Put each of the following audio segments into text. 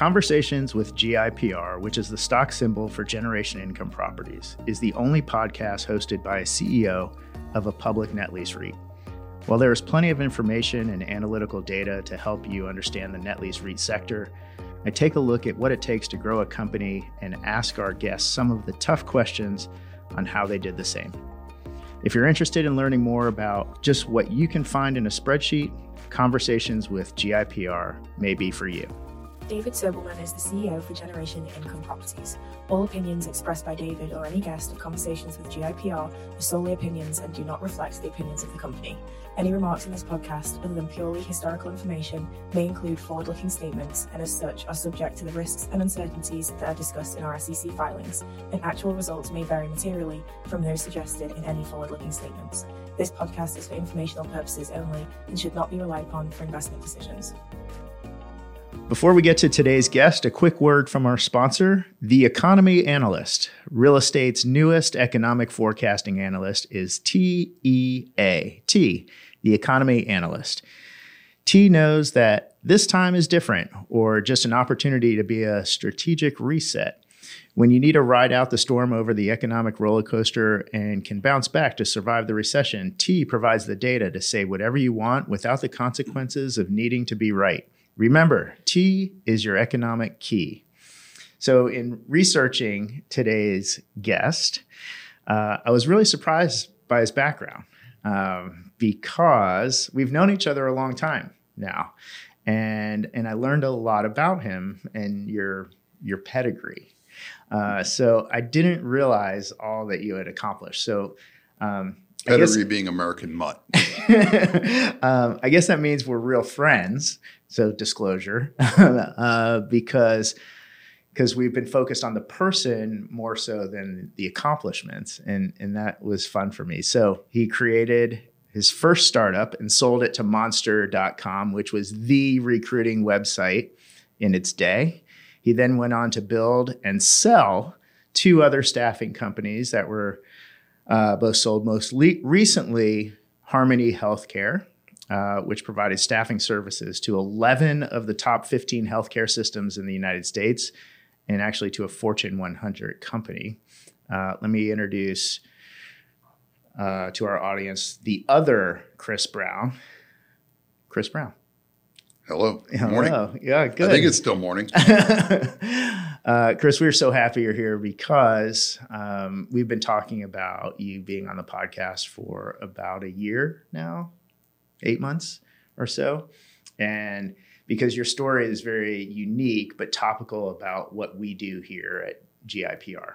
Conversations with GIPR, which is the stock symbol for Generation Income Properties, is the only podcast hosted by a CEO of a public net lease REIT. While there is plenty of information and analytical data to help you understand the net lease REIT sector, I take a look at what it takes to grow a company and ask our guests some of the tough questions on how they did the same. If you're interested in learning more about just what you can find in a spreadsheet, conversations with GIPR may be for you. David Sobelman is the CEO for Generation Income Properties. All opinions expressed by David or any guest of conversations with GIPR are solely opinions and do not reflect the opinions of the company. Any remarks in this podcast, other than purely historical information, may include forward looking statements and, as such, are subject to the risks and uncertainties that are discussed in our SEC filings, and actual results may vary materially from those suggested in any forward looking statements. This podcast is for informational purposes only and should not be relied upon for investment decisions. Before we get to today's guest, a quick word from our sponsor, The Economy Analyst. Real estate's newest economic forecasting analyst is TEA, T, The Economy Analyst. T knows that this time is different or just an opportunity to be a strategic reset. When you need to ride out the storm over the economic roller coaster and can bounce back to survive the recession, T provides the data to say whatever you want without the consequences of needing to be right. Remember, T is your economic key. So, in researching today's guest, uh, I was really surprised by his background um, because we've known each other a long time now, and and I learned a lot about him and your your pedigree. Uh, so I didn't realize all that you had accomplished. So. Um, Pedigree being American mutt. um, I guess that means we're real friends so disclosure, uh, because because we've been focused on the person more so than the accomplishments, and and that was fun for me. So he created his first startup and sold it to Monster.com, which was the recruiting website in its day. He then went on to build and sell two other staffing companies that were uh, both sold most le- recently Harmony Healthcare, uh, which provided staffing services to 11 of the top 15 healthcare systems in the United States and actually to a Fortune 100 company. Uh, let me introduce uh, to our audience the other Chris Brown. Chris Brown. Hello. Hello. Morning. Yeah, good. I think it's still morning. uh, Chris, we're so happy you're here because um, we've been talking about you being on the podcast for about a year now eight months or so. And because your story is very unique but topical about what we do here at GIPR.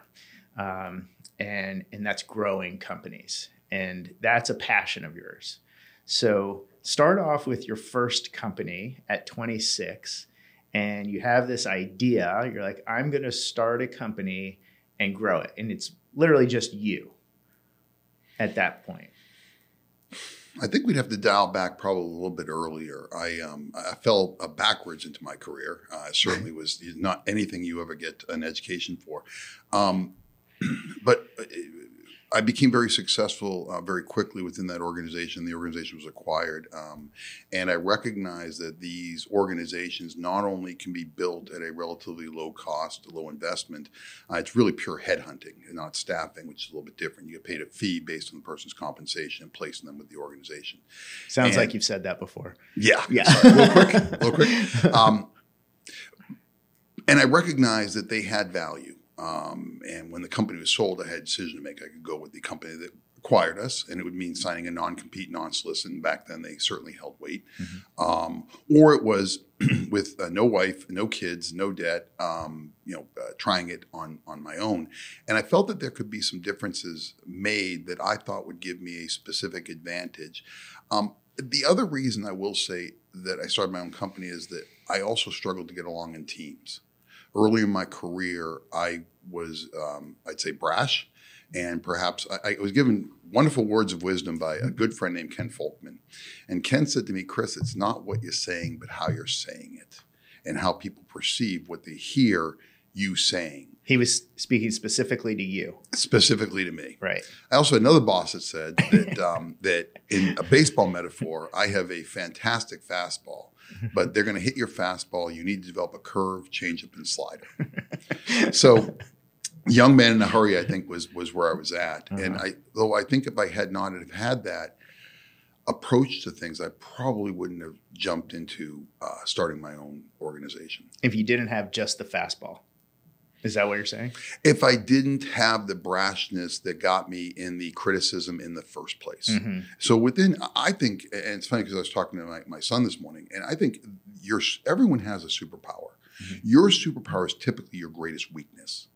Um, and, and that's growing companies. And that's a passion of yours. So start off with your first company at 26 and you have this idea. You're like, I'm going to start a company and grow it. And it's literally just you at that point. I think we'd have to dial back probably a little bit earlier. I um, I fell uh, backwards into my career. Uh, certainly was not anything you ever get an education for, um, but uh, I became very successful uh, very quickly within that organization. The organization was acquired, um, and I recognized that these organizations not only can be built at a relatively low cost, low investment. Uh, it's really pure headhunting, and not staffing, which is a little bit different. You get paid a fee based on the person's compensation and placing them with the organization. Sounds and, like you've said that before. Yeah, yeah. Sorry, a little quick, a little quick. Um, and I recognized that they had value um, and when the company was sold, I had a decision to make. I could go with the company that acquired us, and it would mean signing a non-compete, non-solicit. And back then, they certainly held weight. Mm-hmm. Um, or it was with uh, no wife, no kids, no debt. Um, you know, uh, trying it on on my own, and I felt that there could be some differences made that I thought would give me a specific advantage. Um, the other reason I will say that I started my own company is that I also struggled to get along in teams early in my career, I was, um, I'd say, brash. And perhaps I, I, was given wonderful words of wisdom by a good friend named Ken Folkman. And Ken said to me, Chris, it's not what you're saying, but how you're saying it and how people perceive what they hear you saying He was speaking specifically to you. specifically to me. Right. I also had another boss that said that um, that in a baseball metaphor, I have a fantastic fastball, but they're going to hit your fastball. You need to develop a curve, changeup, and slider. so, young man in a hurry, I think was was where I was at. And I, though I think if I had not have had that approach to things, I probably wouldn't have jumped into uh, starting my own organization. If you didn't have just the fastball. Is that what you're saying? If I didn't have the brashness that got me in the criticism in the first place. Mm-hmm. So within, I think, and it's funny because I was talking to my, my son this morning, and I think your everyone has a superpower. Mhm. Your superpower is typically your greatest weakness.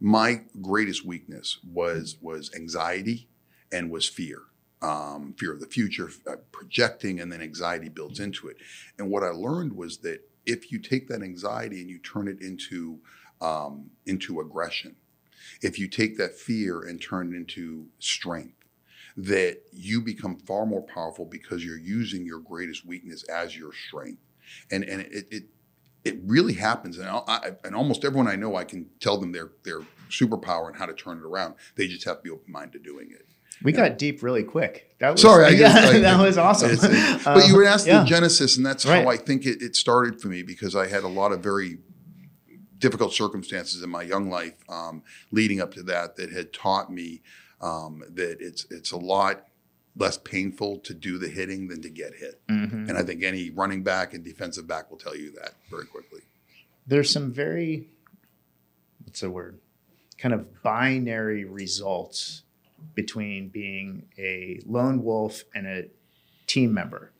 My greatest weakness was was anxiety and was fear. Um, fear of the future, uh, projecting, and then anxiety builds into it. And what I learned was that if you take that anxiety and you turn it into um, into aggression, if you take that fear and turn it into strength, that you become far more powerful because you're using your greatest weakness as your strength. And and it it it really happens. And I, and almost everyone I know, I can tell them their their superpower and how to turn it around. They just have to be open minded to doing it. We got deep really quick. That was Sorry, I yeah, I- that was awesome. But you were asking yeah. the genesis, and that's Right. how I think it, it started for me because I had a lot of very difficult circumstances in my young life um, leading up to that that had taught me um, that it's it's a lot less painful to do the hitting than to get hit. Mhm. And I think any running back and defensive back will tell you that very quickly. There's some very what's the word? Kind of binary results between being a lone wolf and a team member.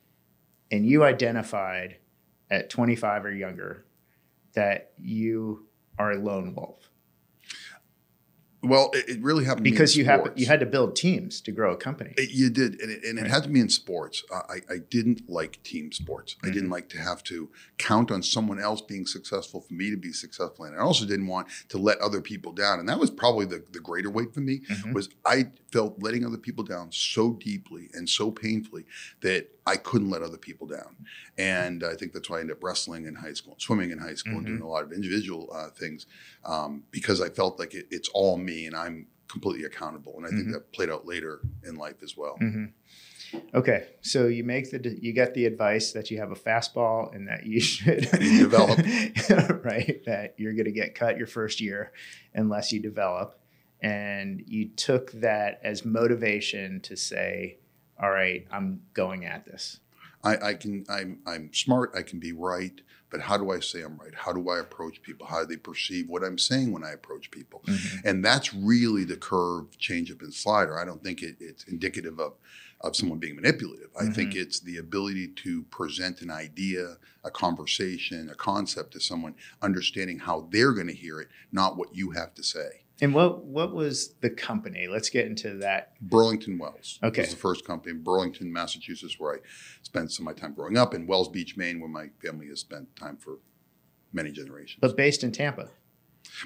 And you identified at 25 or younger that you are a lone wolf Well, it, it really happened to me in because you have you had to build teams to grow a company. It, you did, and it, and it Right. had to be in sports. I, I didn't like team sports. I Mm-hmm. didn't like to have to count on someone else being successful for me to be successful, and I also didn't want to let other people down. And that was probably the, the greater weight for me Mhm. was I felt letting other people down so deeply and so painfully that I couldn't let other people down. And I think that's why I ended up wrestling in high school, swimming in high school, and Mm-hmm. doing a lot of individual uh, things um, because I felt like it, it's all me and I'm completely accountable. And I think Mhm. that played out later in life as well. hmm Okay, so you make the you get the advice that you have a fastball and that you should develop. right that you're going to get cut your first year unless you develop, and you took that as motivation to say, "All right, I'm going at this." I, I can I'm I'm smart. I can be right, but how do I say I'm right? How do I approach people? How do they perceive what I'm saying when I approach people? Mm-hmm. And that's really the curve, change up, and slider. I don't think it, it's indicative of of someone being manipulative. I think mm-hmm. it's the ability to present an idea, a conversation, a concept to someone, understanding how they're going to hear it, not what you have to say. And what what was the company? Let's get into that. Burlington Wells Okay. was the first company in Burlington, Massachusetts, where I spent some of my time growing up, in Wells Beach, Maine, where my family has spent time for many generations. But based in Tampa.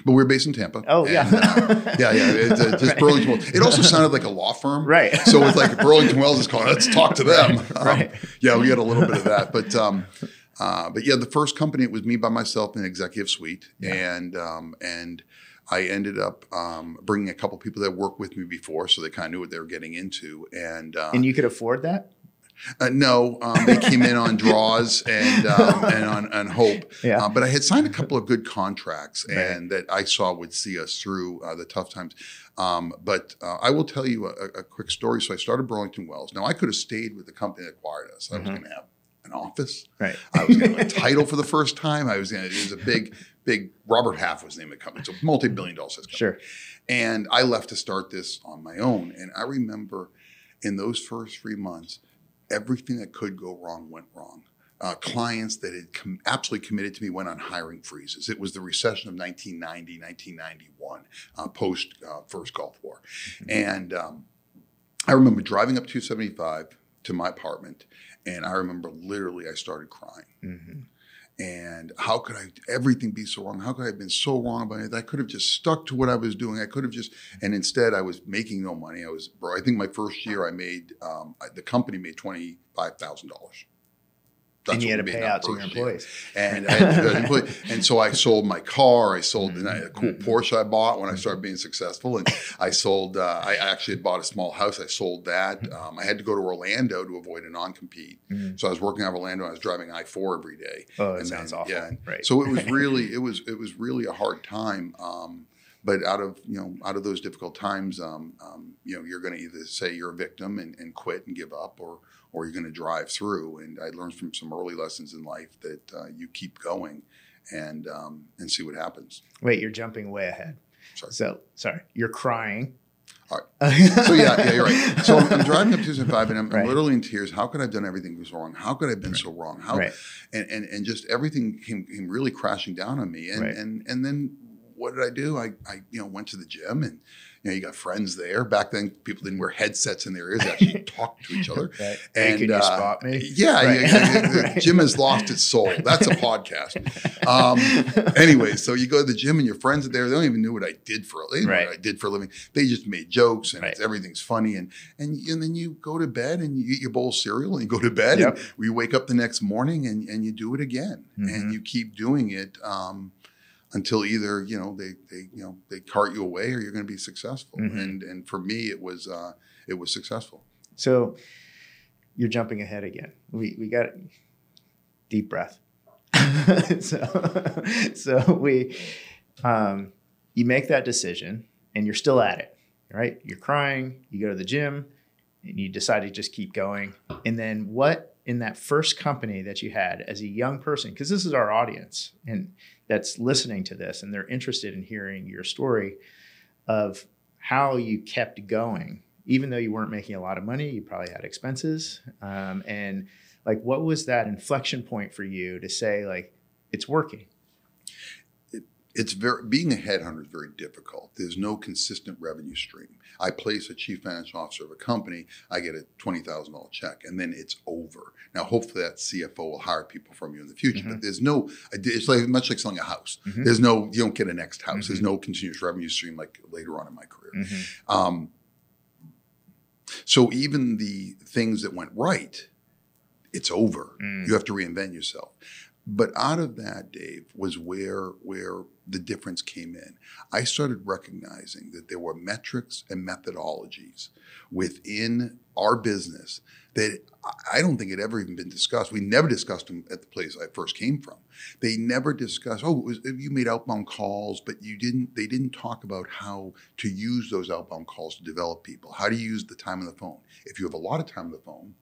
But we're based in Tampa. Oh yeah, uh, yeah, yeah. It's, uh, just Right. Burlington Wells. It also sounded like a law firm. Right. So it's like Burlington Wells is calling, let's talk to them. Um, Right. yeah, we had a little bit of that. But um, uh, but yeah, the first company, it was me by myself in executive suite. And um, and I ended up um, bringing a couple people that worked with me before, so they kind of knew what they were getting into. And, uh, and you could afford that. uh, no, um, they came in on draws and um, and on, on hope. Yeah. Uh, but I had signed a couple of good contracts Right. and that I saw would see us through uh, the tough times. Um, but uh, I will tell you a, a quick story. So I started Burlington Wells. Now I could have stayed with the company that acquired us. I was Mhm. going to have an office. Right. I was going to have a title for the first time. I was going to. It was a big, big. Robert Half was the name of the company. It's a multi-billion dollar size company. Sure. And I left to start this on my own. And I remember in those first three months, everything that could go wrong went wrong. Uh, clients that had com- absolutely committed to me went on hiring freezes. It was the recession of 1990, 1991, uh, post uh, first Gulf War. And um, I remember driving up 275 to my apartment, and I remember literally I started crying hmm and how could I everything be so wrong? How could I have been so wrong about it? I could have just stuck to what I was doing. I could have just, and instead I was making no money. I was, bro. I think my first year I made um, the company made twenty five thousand dollars. And you had to pay out to your employees. And I had to go to employee- and so I sold my car. I sold and had a cool Mhm. Porsche I bought when I started being successful, and I sold. Uh, I actually had bought a small house. I sold that. Um, I had to go to Orlando to avoid a non-compete. Mhm. So I was working out of Orlando. I was driving I four every day. Oh, it And sounds then- awful. yeah, right. So it was really, it was, it was really a hard time. Um, but out of you know, out of those difficult times, um, um, you know, you're going to either say you're a victim and, and quit and give up, or or you're going to drive through. And I learned from some early lessons in life that uh, you keep going and um, and see what happens. Wait, you're jumping way ahead. Sorry. So sorry, you're crying. All So yeah, yeah, you're right. So I'm, I'm driving up 2005 and I'm, Right. I'm literally in tears. How could I have done everything was wrong? How could I have been so wrong? How right. and, and and just everything came, came really crashing down on me. And Right. and and then what did I do? I, I you know went to the gym and you know you got friends there. Back then people didn't wear headsets in their ears; they actually talked to each other. Right. Hey, And you uh, spot me? Yeah, Right. yeah, Right. gym has lost its soul. That's a podcast. Um, anyway, so you go to the gym and your friends are there. They don't even know what I did for a they know Right. what I did for a living. They just made jokes and everything's funny and and and then you go to bed and you eat your bowl of cereal and you go to bed Yep. and you wake up the next morning and and you do it again Mhm. and you keep doing it um, until either you know they they you know they cart you away or you're going to be successful. Mhm. And and for me it was uh, it was successful. So you're jumping ahead again. We we got deep breath. so so we um, you make that decision and you're still at it, right? You're crying, you go to the gym, and you decide to just keep going. And then what in that first company that you had as a young person, because this is our audience and that's listening to this and they're interested in hearing your story of how you kept going even though you weren't making a lot of money, you probably had expenses. Um, and like, what was that inflection point for you to say, like, it's working? It's very being a headhunter is very difficult. There's no consistent revenue stream. I place a chief financial officer of a company, I get a twenty thousand dollar check, and then it's over. Now, hopefully, that CFO will hire people from you in the future. Mm-hmm. But there's no. It's like much like selling a house. Mhm. There's no. You don't get a next house. Mm-hmm. There's no continuous revenue stream like later on in my career. Mhm. Um, so even the things that went right, it's over. Mm. You have to reinvent yourself. But out of that, Dave, was where where the difference came in. I started recognizing that there were metrics and methodologies within our business that I don't think had ever even been discussed. We never discussed them at the place I first came from. They never discussed. Oh, was, you made outbound calls, but you didn't. They didn't talk about how to use those outbound calls to develop people. How to use the time on the phone. If you have a lot of time on the phone,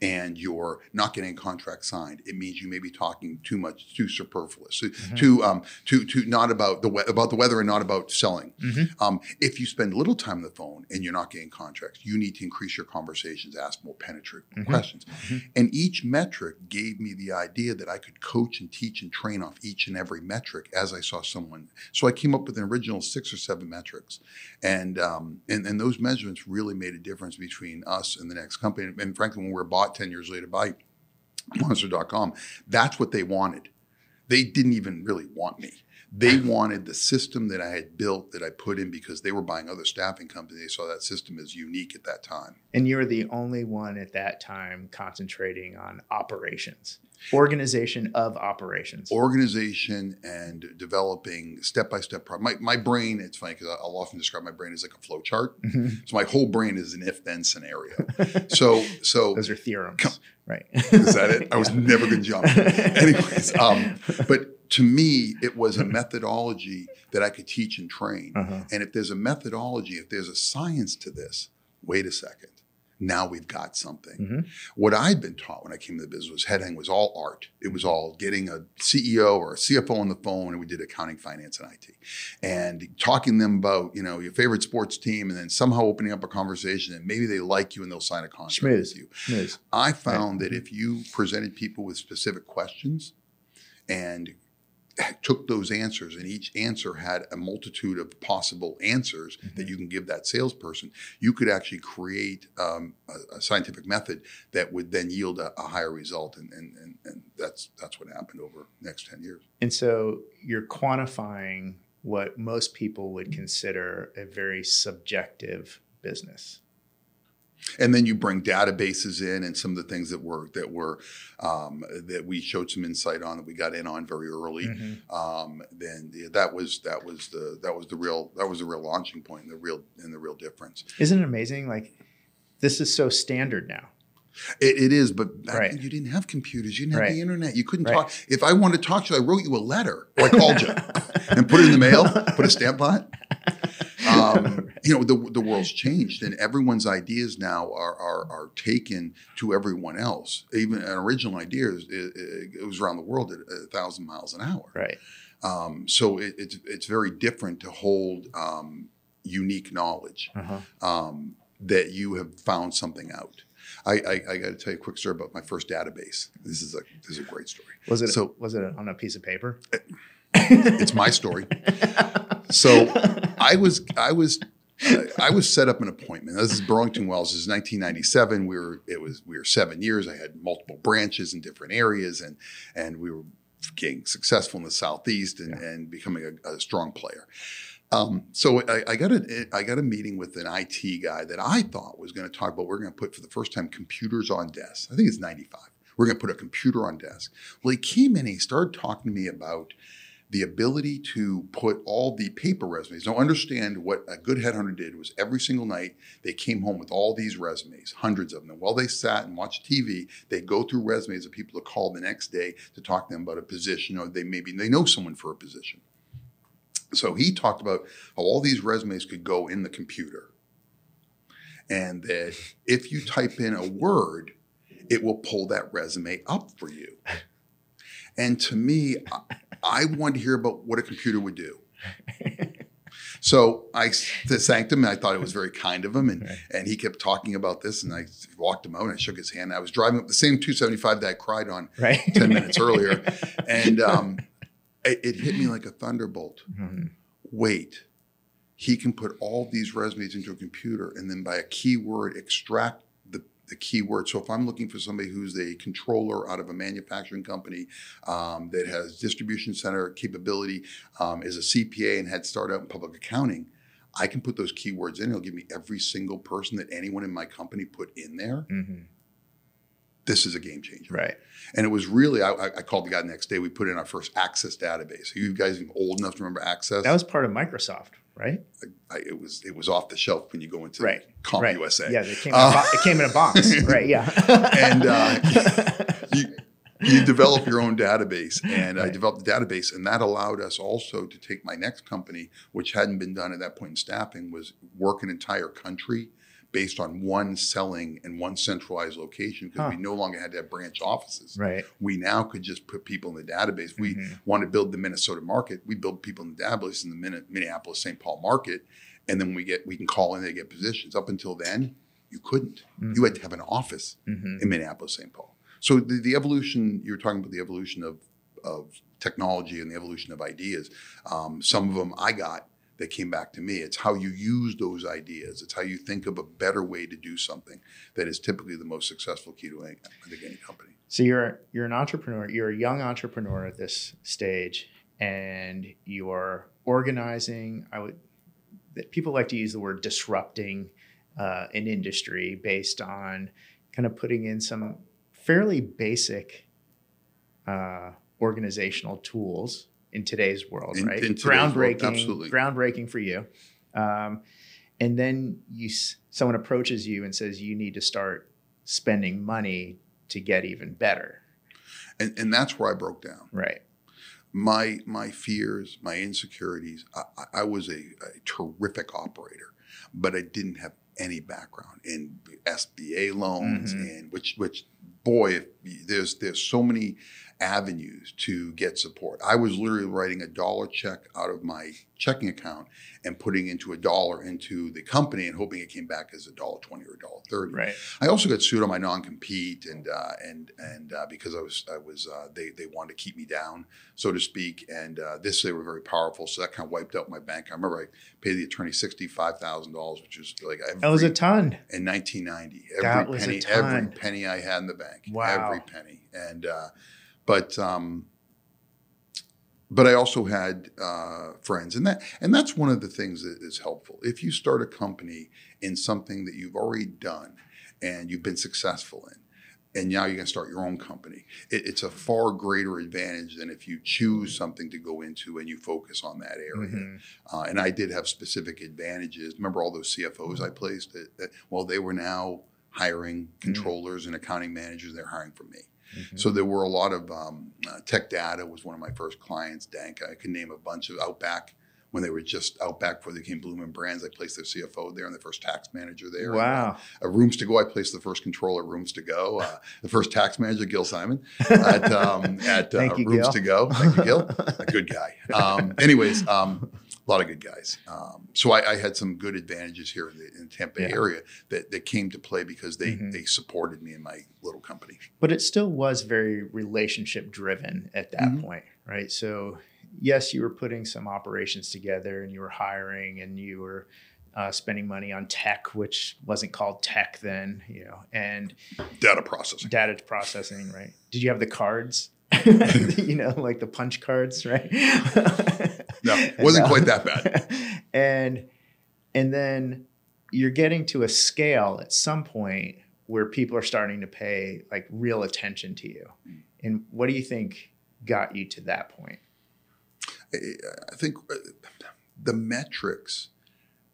and you're not getting a contract signed, it means you may be talking too much, too superfluous, too, too, um, too, too not about the we- about the weather and not about selling. Mhm. Um, if you spend little time on the phone and you're not getting contracts, you need to increase your conversations, ask more penetrating Mhm. questions. Mhm. And each metric gave me the idea that I could coach and teach and train off each and every metric as I saw someone. So I came up with an original six or seven metrics, and um, and, and those measurements really made a difference between us and the next company. And frankly, when we were bought ten years later by Monster.com, that's what they wanted. They didn't even really want me. They wanted the system that I had built that I put in because they were buying other staffing companies. They saw that system as unique at that time. And you were the only one at that time concentrating on operations, organization of operations. organization and developing step by step. My, my brain, it's funny because I'll often describe my brain as like a flow chart. Mhm. So my whole brain is an if then scenario. So, so Those are theorems, right? is that it? I was Yeah. never going to jump. Anyways, um, but to me, it was a methodology that I could teach and train. Uh-huh. And if there's a methodology, if there's a science to this, wait a second. Now we've got something. Mhm. What I'd been taught when I came to the business was headhunting was all art. It was all getting a CEO or a CFO on the phone, and we did accounting, finance, and IT, and talking them about you know your favorite sports team, and then somehow opening up a conversation, and maybe they like you and they'll sign a contract Schmooze. with you. Schmooze. I found that if you presented people with specific questions and took those answers and each answer had a multitude of possible answers that you can give that salesperson. You could actually create um, a, a scientific method that would then yield a, a higher result and, and, and, and that's that's what happened over the next 10 years. And so you're quantifying what most people would consider a very subjective business. And then you bring databases in and some of the things that were that were um, that we showed some insight on that we got in on very early. Mhm. Um, then yeah, that was that was the that was the real that was the real launching point and the real and the real difference. Isn't it amazing? Like this is so standard now. It, it is, but back Right. then you didn't have computers, you didn't have the internet, you couldn't Right. talk. If I wanted to talk to you, I wrote you a letter or I called you and put it in the mail, put a stamp on it. Um, you know, the, the world's changed and everyone's ideas now are, are, are taken to everyone else. Even an original idea, is, it, it was around the world at a thousand miles an hour. Right. Um, so it, it's, it's very different to hold um, unique knowledge Uh-huh. um, that you have found something out. I, I, I got to tell you a quick story about my first database. This is a this is a great story. Was it So- was it on a piece of paper? It's my story. So I was I was I was set up an appointment. This is Burlington Wells. This is 1997. We were it was we were seven years. I had multiple branches in different areas, and and we were getting successful in the southeast and, and becoming a, a strong player. Um, so I, I got a I got a meeting with an IT guy that I thought was going to talk about. We're going to put for the first time computers on desks. I think it's 95. We're going to put a computer on desk. Well, he came in and he started talking to me about the ability to put all the paper resumes. Now, understand what a good headhunter did was every single night they came home with all these resumes, hundreds of them. While they sat and watched TV, they'd go through resumes of people to call the next day to talk to them about a position, or they maybe they know someone for a position. So he talked about how all these resumes could go in the computer, and that if you type in a word, it will pull that resume up for you. And to me, I, wanted to hear about what a computer would do. So I thanked him, and I thought it was very kind of him, and, Right. and he kept talking about this, and I walked him out, and I shook his hand. I was driving up the same 275 that I cried on Right. 10 minutes earlier, and um, it, it hit me like a thunderbolt. Mhm. Wait, he can put all these resumes into a computer and then by a keyword extract the keyword. So if I'm looking for somebody who's a controller out of a manufacturing company um, that has distribution center capability, um, is a CPA and had started out in public accounting, I can put those keywords in. It'll give me every single person that anyone in my company put in there. Mhm. This is a game changer. Right. And it was really, I, I I called the guy the next day. We put in our first Access database. Are you guys even old enough to remember Access? That was part of Microsoft, right? I, it was it was off the shelf when you go into Right. Comp right. USA. Yeah, it came, in Uh, a bo- it came in a box. right. Yeah. And, uh, You, you develop your own database, and I developed the database, and that allowed us also to take my next company, which hadn't been done at that point in staffing, was work an entire country based on one selling and one centralized location because Huh. we no longer had to have branch offices. right. We now could just put people in the database. We Mhm. want to build the Minnesota market. We build people in the database in the Minneapolis St. Paul market, and then we get we can call in they get positions. Up until then, you couldn't. You had to have an office Mhm. in Minneapolis St. Paul. So the, the evolution you're talking about the evolution of of technology and the evolution of ideas. Um, some of them I got that came back to me. It's how you use those ideas. It's how you think of a better way to do something that is typically the most successful key to any, I think any company. So you're you're an entrepreneur. You're a young entrepreneur at this stage, and you are organizing. I would. People like to use the word disrupting uh, an industry based on kind of putting in some fairly basic uh, organizational tools in today's world, In- right? in today's world, groundbreaking, absolutely. groundbreaking for you. Um, and then you, someone approaches you and says you need to start spending money to get even better, And, and that's where I broke down. right? my my fears, my insecurities. I, I- was a, a terrific operator, but I didn't have any background in SBA loans, Mhm. and which which boy, if, there's there's so many avenues to get support. I was literally writing a dollar check out of my checking account and putting into a dollar into the company and hoping it came back as a dollar twenty or a dollar thirty. Right. I also got sued on my non-compete, and uh, and and uh, because I was I was uh, they they wanted to keep me down, so to speak. And uh, this they were very powerful, so that kind of wiped out my bank. I remember I paid the attorney sixty five thousand dollars, which was like every, That was a ton. in nineteen ninety. Every That was a penny, ton. every penny I had in the bank, Wow. every penny. And uh, but um, but I also had uh, friends, and that and that's one of the things that is helpful. If you start a company in something that you've already done, and you've been successful in, and now you're going to start your own company. It, it's a far greater advantage than if you choose something to go into and you focus on that area. Mhm. Uh, and I did have specific advantages. Remember all those CFOs I placed? That, that well, they were now hiring controllers and accounting managers. They're hiring for me. Mhm. So there were a lot of um, uh, Tech Data was one of my first clients. Dank, I can name a bunch of Outback when they were just Outback before they became Bloomin' Brands. I placed their CFO there and the first tax manager there. And, uh, Wow. uh, Rooms to Go, I placed the first controller Rooms to Go. Uh, the first tax manager, Gil Simon, at, um, at uh, you, Rooms Gil. to Go. Thank you, Gil. A good guy. Um, anyways, um, a lot of good guys. Um, so I, I had some good advantages here in the, in the Tampa Yeah. area that, that came to play because they, Mhm. they supported me in my little company. But it still was very relationship driven at that Mhm. point, right? So, yes, you were putting some operations together and you were hiring and you were uh, spending money on tech, which wasn't called tech then, you know, and Data processing. data processing, right? Did you have the cards? you know, like the punch cards, right? No, it wasn't quite that bad. and and then you're getting to a scale at some point where people are starting to pay like real attention to you. And what do you think got you to that point? I think uh, the metrics, uh,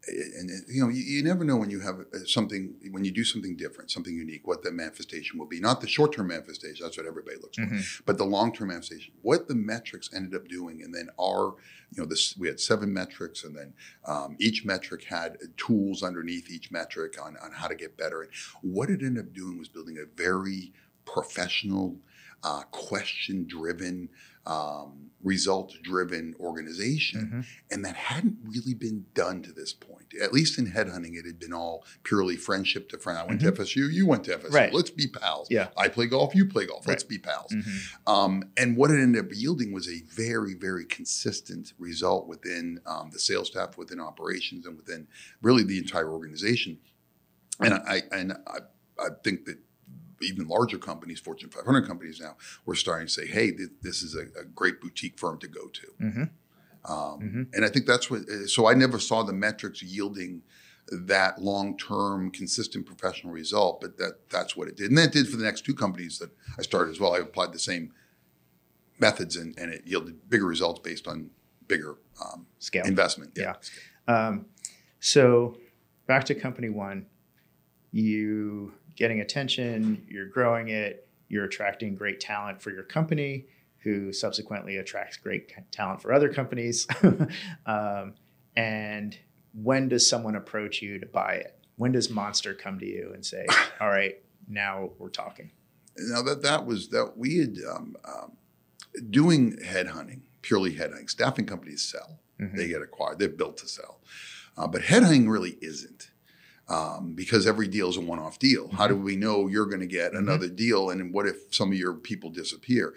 and you know, you, you never know when you have uh, something, when you do something different, something unique, what the manifestation will be. Not the short term manifestation, that's what everybody looks for, Mhm. but the long term manifestation, what the metrics ended up doing. And then our, you know, this, we had seven metrics, and then um, each metric had tools underneath each metric on, on how to get better. And what it ended up doing was building a very professional, uh, question driven, um, result driven organization. Mhm. And that hadn't really been done to this point. At least in headhunting, it had been all purely friendship to friend. I went to FSU, you went to FSU. Mm-hmm. Right. Let's be pals. Yeah. I play golf, you play golf. Let's be pals. Mhm. Um, and what it ended up yielding was a very, very consistent result within um, the sales staff, within operations, and within really the entire organization. And I and I, I think that even larger companies, Fortune 500 companies now, we're starting to say, "Hey, th- this is a, a great boutique firm to go to." Mhm. Um, Mhm. And I think that's what. uh, So I never saw the metrics yielding that long-term, consistent professional result, but that that's what it did, and that did for the next two companies that I started as well. I applied the same methods, and, and it yielded bigger results based on bigger um, Scale. investment. Yeah. Um, so back to company one, you getting attention, you're growing it, you're attracting great talent for your company, who subsequently attracts great talent for other companies. um, and when does someone approach you to buy it? When does Monster come to you and say, "All right, now we're talking"? Now that that was that we had um, um, doing headhunting, purely headhunting. Staffing companies sell; Mhm. they get acquired. They're built to sell, uh, but headhunting really isn't. Um, because every deal is a one-off deal. How do we know you're going to get Mhm. another deal? And what if some of your people disappear?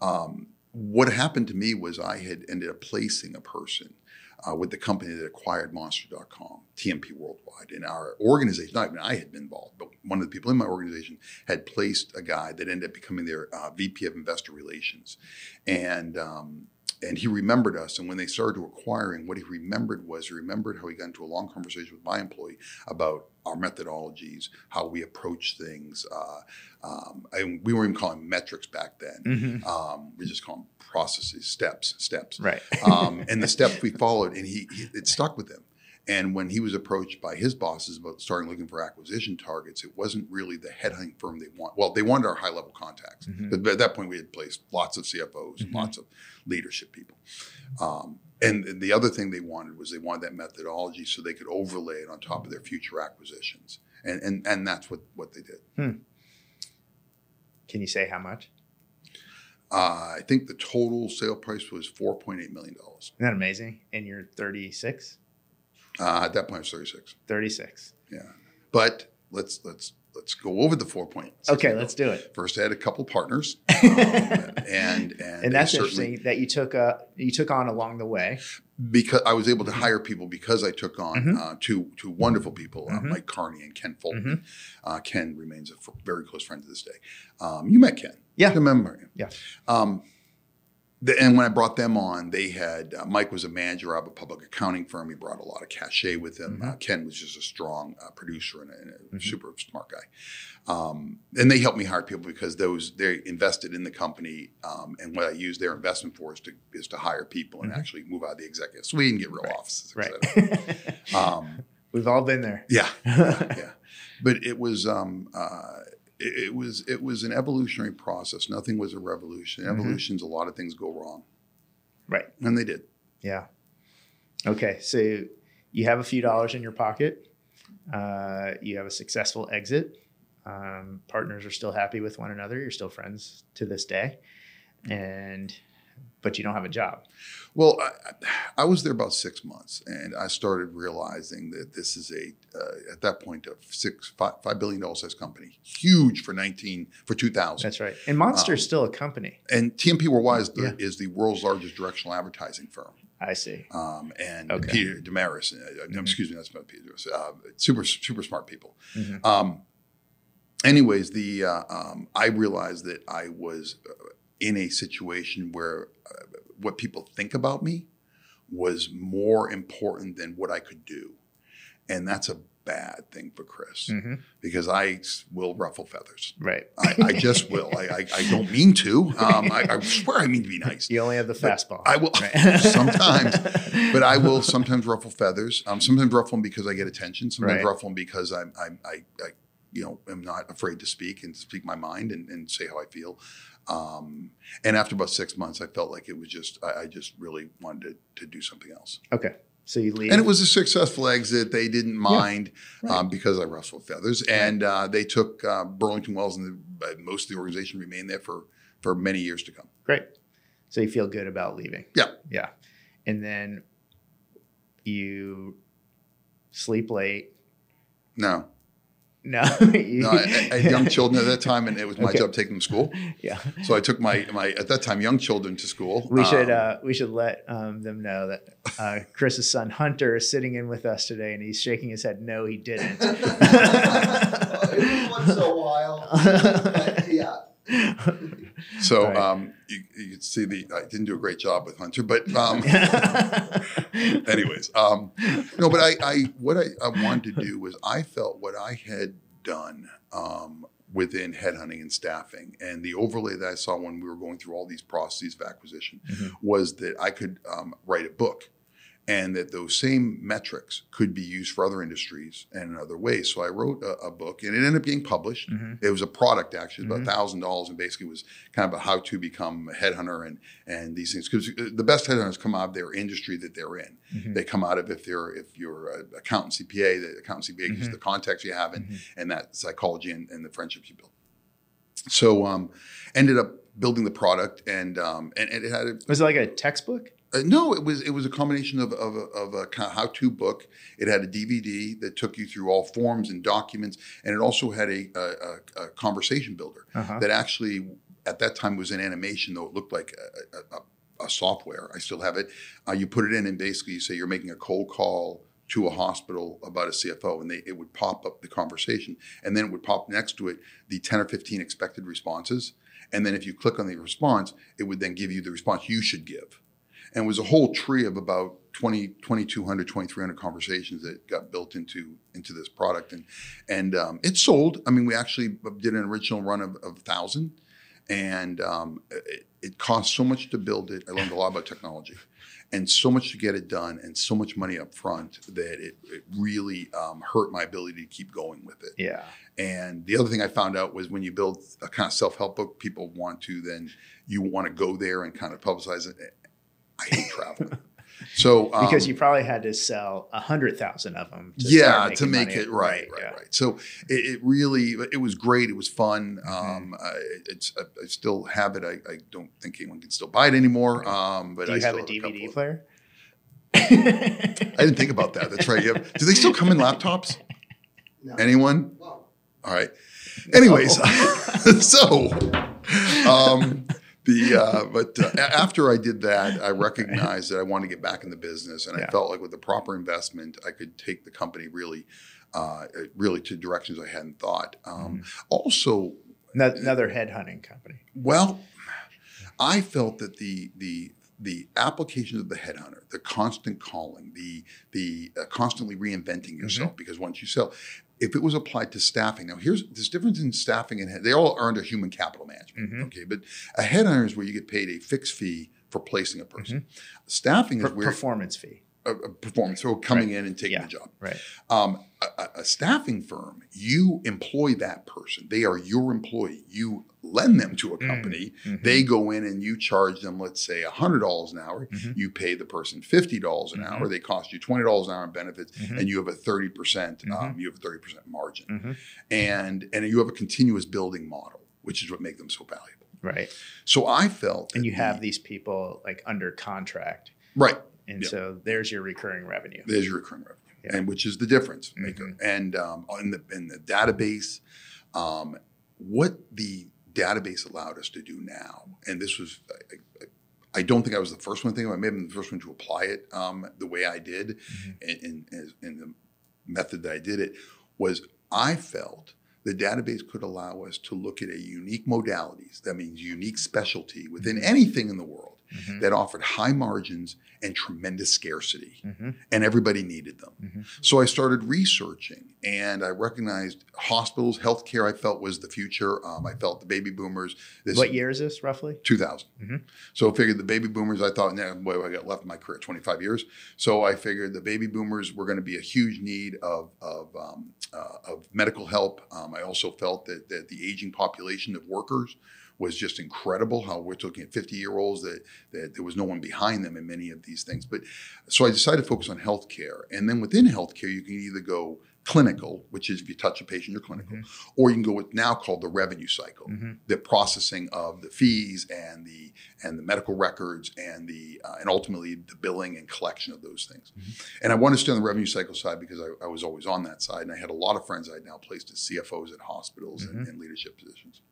Um, what happened to me was I had ended up placing a person uh, with the company that acquired Monster.com, TMP Worldwide. In our organization, not even I had been involved, but one of the people in my organization had placed a guy that ended up becoming their uh, VP of Investor Relations, and um, and he remembered us. And when they started to acquiring, what he remembered was he remembered how he got into a long conversation with my employee about our methodologies, how we approach things. Uh, um, and we weren't even calling metrics back then. Mhm. Um, we just call them processes, steps, steps Right. um, and the steps we followed, and he, he it stuck with him. And when he was approached by his bosses about starting looking for acquisition targets, it wasn't really the headhunting firm they want. Well, they wanted our high level contacts, Mhm. but at that point we had placed lots of CFOs, and Mhm. lots of leadership people. Um, and the other thing they wanted was they wanted that methodology so they could overlay it on top of their future acquisitions, and and and that's what what they did. Can you say how much? Uh, I think the total sale price was four point eight million dollars. Isn't that amazing? And you're 36? Uh, at that point, it was thirty six. 36. Yeah, but let's let's let's go over the four points. Okay, let's do it. First, I had a couple partners, um, and and, and that's interesting that you took a you took on along the way. because I was able to hire people because I took on Mhm. uh, two two wonderful people, uh, Mhm. Mike Carney and Ken Fulton. Mm-hmm. Uh, Ken remains a f- very close friend to this day. Um, you met Ken, Yeah. I remember him. Yeah. Um, the, and when I brought them on, they had uh, Mike was a manager of a public accounting firm. He brought a lot of cachet with him. Mhm. Uh, Ken was just a strong uh, producer and a, and a Mhm. super smart guy. Um, and they helped me hire people because those they invested in the company. Um, and what I use their investment for is to is to hire people and Mhm. actually move out of the executive suite and get real Right. offices. right. Um, We've all been there. yeah, yeah. But it was um, uh, it, it was it was an evolutionary process. Nothing was a revolution. Mhm. Evolution's a lot of things go wrong, Right. and they did. Yeah. Okay. So you have a few dollars in your pocket. Uh, you have a successful exit. Um, partners are still happy with one another. You're still friends to this day, and but you don't have a job. Well, I, I was there about six months, and I started realizing that this is a uh, at that point a six five, five billion dollar size company, huge for nineteen for two thousand. That's right. And Monster is Um, still a company. And TMP Worldwide is the, Yeah. is the world's largest directional advertising firm. I see. Um, and Okay. Peter Damaris, uh, no, Mhm. excuse me, that's not Peter. Uh, super super smart people. Mhm. Um, anyways, the uh, um, I realized that I was uh, in a situation where uh, what people think about me was more important than what I could do, and that's a bad thing for Chris Mhm. because I will ruffle feathers. Right. I, I just will. I, I, I don't mean to. Um, I, I swear I mean to be nice. You only have the fastball. I will- Right. sometimes, But I will sometimes ruffle feathers. Um, sometimes ruffle them because I get attention. Sometimes Right. ruffle them because I'm, I'm I, I, you know, am not afraid to speak and speak my mind and, and say how I feel. Um, and after about six months, I felt like it was just I, I just really wanted to, to do something else. okay. So you leave. And it was a successful exit. They didn't mind right. um, because I ruffled feathers, and uh, they took uh, Burlington Wells, and the, uh, most of the organization remained there for for many years to come. Great. So you feel good about leaving. Yeah. Yeah. And then you sleep late. No, No. no, I, I had young children at that time, and it was my Okay. job taking them to school. Yeah. So I took my my at that time young children to school. We should Um, uh, we should let um, them know that uh, Chris's son Hunter is sitting in with us today, and he's shaking his head. No, he didn't. it was once in a while. Yeah. So Right. um, you, you can see the I didn't do a great job with Hunter, but um, anyways, um, no. But I, I what I, I wanted to do was I felt what I had done um, within headhunting and staffing, and the overlay that I saw when we were going through all these processes of acquisition Mhm. was that I could um, write a book. And that those same metrics could be used for other industries and in other ways. So I wrote a, a book, and it ended up being published. Mhm. It was a product actually, about thousand dollars, and basically was kind of a how to become a headhunter and and these things. Because the best headhunters come out of their industry that they're in. Mhm. They come out of if they're if you're an accountant CPA, the accountant CPA gives you Mhm. the contacts you have and Mhm. and that psychology and, and the friendships you build. So um, ended up building the product and um, and, and it had a, Was it like a textbook? Uh, no, it was it was a combination of of, a- of a kind how-to book. It had a DVD that took you through all forms and documents, and it also had a, a, a, a conversation builder Uh-huh. that actually at that time was in animation, though it looked like a, a, a, a software. I still have it. Uh, you put it in, and basically you say you're making a cold call to a hospital about a CFO, and they, it would pop up the conversation, and then it would pop next to it the 10 or 15 expected responses, and then if you click on the response, it would then give you the response you should give. And it was a whole tree of about 20, 2,200, 2,300 conversations that got built into into this product, and and um, it sold. I mean, we actually did an original run of, of thousand, and um, it, it cost so much to build it. I learned a lot about technology, and so much to get it done, and so much money up front that it, it really um, hurt my ability to keep going with it. Yeah. And the other thing I found out was when you build a kind of self help book, people want to then you want to go there and kind of publicize it. I hate traveling. So um, Because you probably had to sell a hundred thousand of them. To yeah to make money. it right right yeah. right so it, it really it was great it was fun Mm-hmm. um I, it's I, I still have it I, I don't think anyone can still buy it anymore um but Do I you have still a DVD couple of- player? I didn't think about that that's right you have, do they still come in laptops No. anyone Well, all right anyways so um the uh, but uh, after I did that, I recognized that I wanted to get back in the business, and Yeah. I felt like with the proper investment, I could take the company really, uh, really to directions I hadn't thought. Um, Also, No- Another headhunting company. well, I felt that the the the application of the headhunter, the constant calling, the the uh, constantly reinventing yourself, because once you sell, if it was applied to staffing, now here's this difference in staffing and head, they all are a human capital management, Mhm. okay, but a headhunter is where you get paid a fixed fee for placing a person. Staffing is where performance fee. a, a performance, so coming in and taking Yeah. the job. Right. Um, a- a staffing firm, you employ that person. They are your employee. You lend them to a Mm. company. Mhm. They go in and you charge them, let's say, $100 an hour. Mhm. You pay the person $50 an Mhm. hour. They cost you $20 an hour in benefits, Mhm. and you have a 30%, um, you have a 30% margin. And, and you have a continuous building model, which is what makes them so valuable. Right. So I felt And you have the- these people like under contract. right. And Yeah. so there's your recurring revenue. There's your recurring revenue, Yeah. and which is the difference. Mhm. And um, in the in the database, um, what the database allowed us to do now, and this was. I, I, don't think I was the first one thinking. I may have been the first one to apply it um, the way I did, Mhm. in, in, in the method that I did it. Was I felt the database could allow us to look at a unique modalities. That means unique specialty within anything in the world Mhm. that offered high margins and tremendous scarcity Mhm. and everybody needed them. Mhm. So I started researching and I recognized hospitals, healthcare, I felt was the future. Um, I felt the baby boomers. This What year is this roughly? 2000. Mhm. So I figured the baby boomers, I thought, nah, boy, I got left in my career 25 years. So I figured the baby boomers were going to be a huge need of, of, um, uh, of medical help. Um, I also felt that, that the aging population of workers was just incredible. How we're talking at 50 year olds that, that there was no one behind them in many of these things. But so I decided to focus on healthcare. And then within healthcare, you can either go clinical, which is if you touch a patient, you're clinical, or you can go with now called the revenue cycle Mhm. the processing of the fees and the and the medical records and the uh, and ultimately the billing and collection of those things. And I wanted to stay on the revenue cycle side because I, I was always on that side, and I had a lot of friends I had now placed as CFOs at hospitals and, and leadership positions.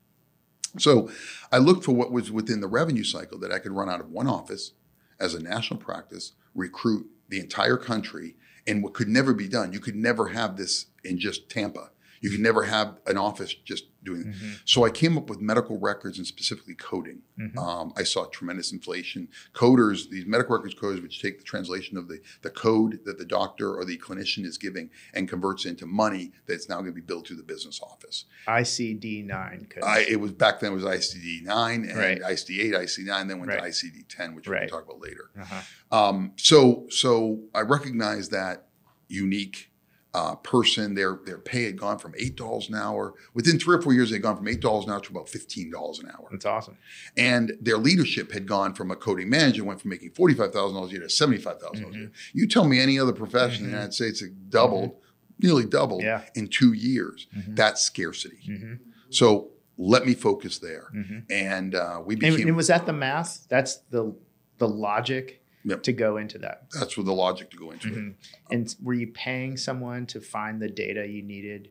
So I looked for what was within the revenue cycle that I could run out of one office as a national practice, recruit the entire country, and what could never be done. You could never have this in just Tampa. You could never have an office just doing. Mhm. So I came up with medical records and specifically coding. Mhm. Um, I saw tremendous inflation. Coders, these medical records coders, which take the translation of the, the code that the doctor or the clinician is giving and converts into money that's now going to be billed to the business office. ICD nine. I, it was back then it was ICD nine and Right. ICD eight, ICD nine, then went Right. to ICD ten, which Right. can talk about later. uh-huh. Um, so so I recognized that unique uh, person. Their their pay had gone from eight dollars an hour within three or four years. They had gone from eight dollars an hour to about fifteen dollars an hour, That's awesome. and their leadership had gone from a coding manager went from making forty five thousand dollars a year to seventy five thousand dollars a year. You tell me any other profession in the Mhm. United States that doubled, nearly doubled Yeah. in two years. Mhm. That's scarcity. Mhm. So let me focus there, and uh, we And, became. and was that the math? That's the the logic Yep. to go into that. that's where the logic to go into it. Mhm. And were you paying someone to find the data you needed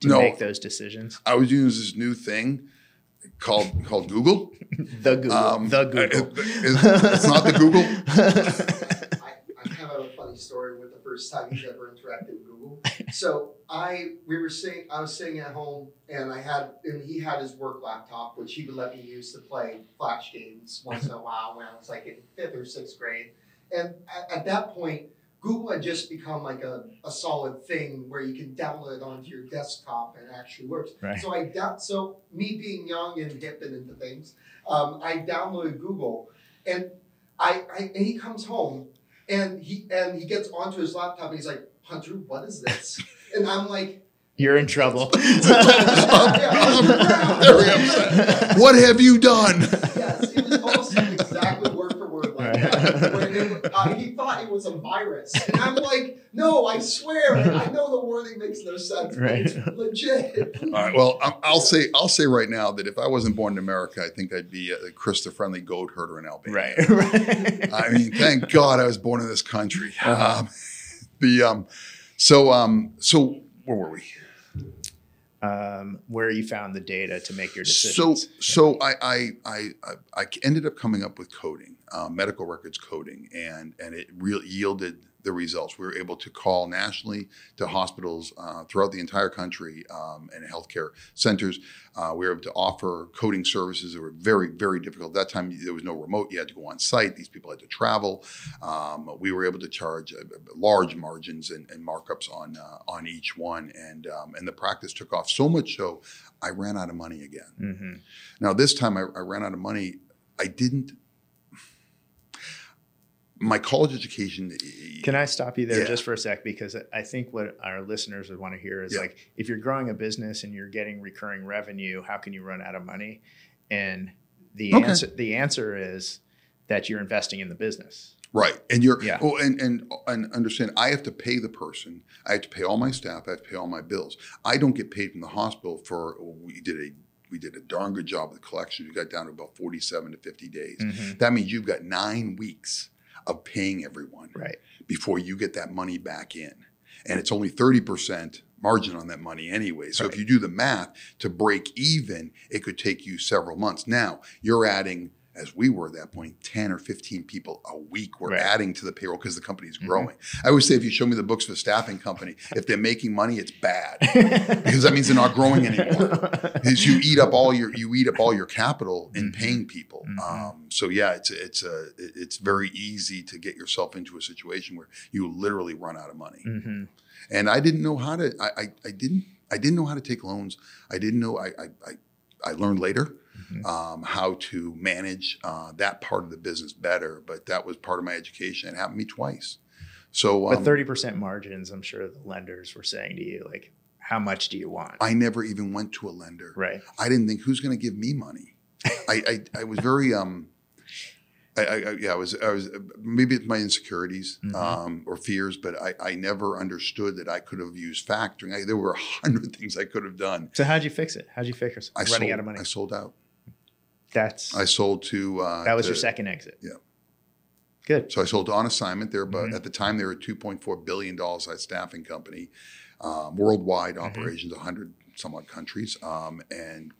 to No. make those decisions? I was using this new thing called called Google. The Google. Um, the Google. it- it- it's not the Google. I, I have a funny story with the first time he's ever interacted with Google. So I we were sitting I was sitting at home and I had and he had his work laptop which he would let me use to play flash games once in a while when I was like in fifth or sixth grade. And at, at that point, Google had just become like a, a solid thing where you can download it onto your desktop and it actually works. Right. So I da- so me being young and hip and into things, um, I downloaded Google and I, I and he comes home and he and he gets onto his laptop and he's like, Hunter, what is this? And I'm like, You're in trouble. I'm very upset. What have you done? yes, it was almost exactly word for word like that. Where uh, he thought it was a virus, and I'm like, no, I swear, I know the wording makes no sense, Right. it's legit. All right. Well, I'm- I'll say I'll say right now that if I wasn't born in America, I think I'd be a Chris the friendly goat herder in Albania. right. right. I mean, thank God I was born in this country. Uh-huh. Um, the um, so um, so where were we? Um, where you found the data to make your So decisions. so I I, I I I ended up coming up with coding, uh, medical records coding, and and it really yielded the results. We were able to call nationally to hospitals uh, throughout the entire country um, and healthcare centers. Uh, we were able to offer coding services that were very, very difficult. At that time, there was no remote. You had to go on site. These people had to travel. Um, we were able to charge uh, large margins and, and markups on uh, on each one, and um, and the practice took off so much so I ran out of money again. Mm-hmm. Now this time I, I ran out of money. I didn't my college education. Can I stop you there Yeah. just for a sec? Because I think what our listeners would want to hear is Yeah. like, if you're growing a business and you're getting recurring revenue, how can you run out of money? And the Okay. answer the answer is that you're investing in the business. Right, and you're Yeah. oh, and and and understand. I have to pay the person. I have to pay all my staff. I have to pay all my bills. I don't get paid from the hospital for. We did a we did a darn good job with collections. We got down to about forty-seven to fifty days. Mhm. That means you've got nine weeks of paying everyone Right. before you get that money back in, and it's only thirty percent margin on that money anyway. So if you do the math to break even, it could take you several months. Now you're adding. As we were at that point, 10 or 15 people a week were Right. adding to the payroll because the company is Mhm. growing. I always say if you show me the books of a staffing company, if they're making money, it's bad because that means they're not growing anymore. Because you eat up all your you eat up all your capital in Mhm. paying people. Mhm. Um, so yeah, it's it's a it's very easy to get yourself into a situation where you literally run out of money. Mhm. And I didn't know how to. I, I, I didn't. I didn't know how to take loans. I didn't know. I I, I, I learned later Mhm. um, how to manage uh, that part of the business better. But that was part of my education. It happened to me twice. So um, But thirty percent margins, I'm sure the lenders were saying to you, like, how much do you want? I never even went to a lender. right. I didn't think who's going to give me money. I, I, I was very um, I, I, yeah, I was I was maybe it's my insecurities Mhm. um, or fears, but I, I never understood that I could have used factoring. I, there were a hundred things I could have done. So how'd you fix it? How'd you fix I running sold, out of money? I sold out. That's I sold to uh, that was to- your second exit. yeah. Good. So I sold on assignment there, but Mhm. at the time they were a two point four billion dollar size staffing company, um, worldwide Mhm. operations, hundred some odd countries, um, and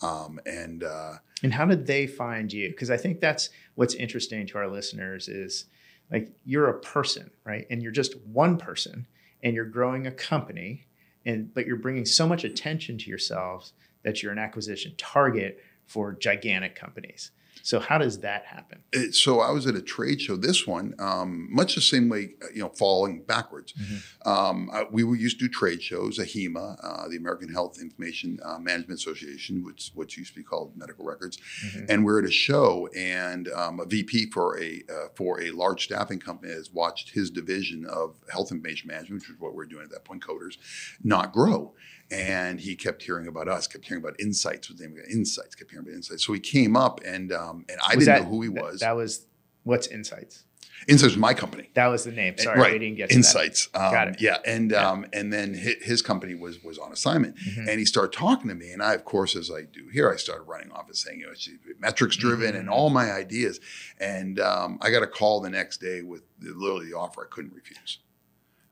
um, and uh, And how did they find you? Because I think that's what's interesting to our listeners is like you're a person, right? And you're just one person, and you're growing a company, and but you're bringing so much attention to yourselves that you're an acquisition target for gigantic companies. So how does that happen? it, so I was at a trade show. This one, um, much the same way, uh, you know, falling backwards. Mhm. Um, I, we were used to do trade shows, AHIMA, uh, the American Health Information uh, Management Association, which what used to be called medical records. Mhm. And we're at a show, and um, a VP for a uh, for a large staffing company has watched his division of health information management, which is what we are doing at that point, coders, not grow. And he kept hearing about us, kept hearing about insights. with name? Insights. Kept hearing about insights. So he came up, and um, and I Was didn't that- know who he was. That, was what's Insights. Insights was my company. That was the name. Sorry, Right. we didn't get to Insights. Um, Got it. Yeah, and Yeah. um, and then his, his company was was on assignment. Mhm. and he started talking to me, and I, of course, as I do here, I started running off and saying, you know, it's metrics driven and Mhm. all my ideas, and um, I got a call the next day with literally the offer I couldn't refuse.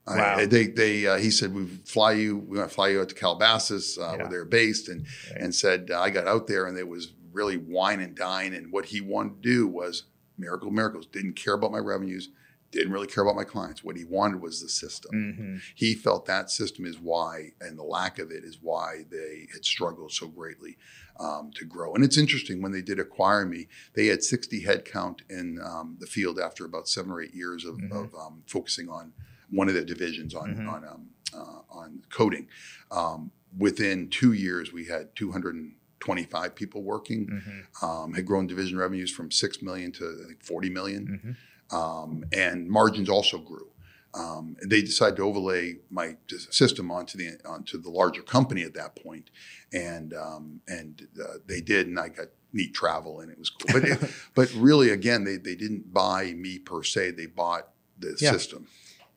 I- they they uh, he said we fly you we want to fly you out to Calabasas uh, Yeah. where they're based and Right. and said uh, I got out there and it was really wine and dine and what he wanted to do was miracle miracles didn't care about my revenues didn't really care about my clients what he wanted was the system Mhm. he felt that system is why, and the lack of it is why they had struggled so greatly um, to grow. And it's interesting when they did acquire me, they had 60 headcount in um, the field after about seven or eight years of, Mhm. of um, focusing on one of their divisions on Mhm. on um, uh, on coding. Um, within two years, we had 225 people working. Mhm. Um, had grown division revenues from six million to I think 40 million Mhm. um, and margins also grew. Um, and they decided to overlay my system onto the onto the larger company at that point, and um, and uh, they did, and I got neat travel, and it was cool. But it, but really, again, they they didn't buy me per se; they bought the Yeah. system.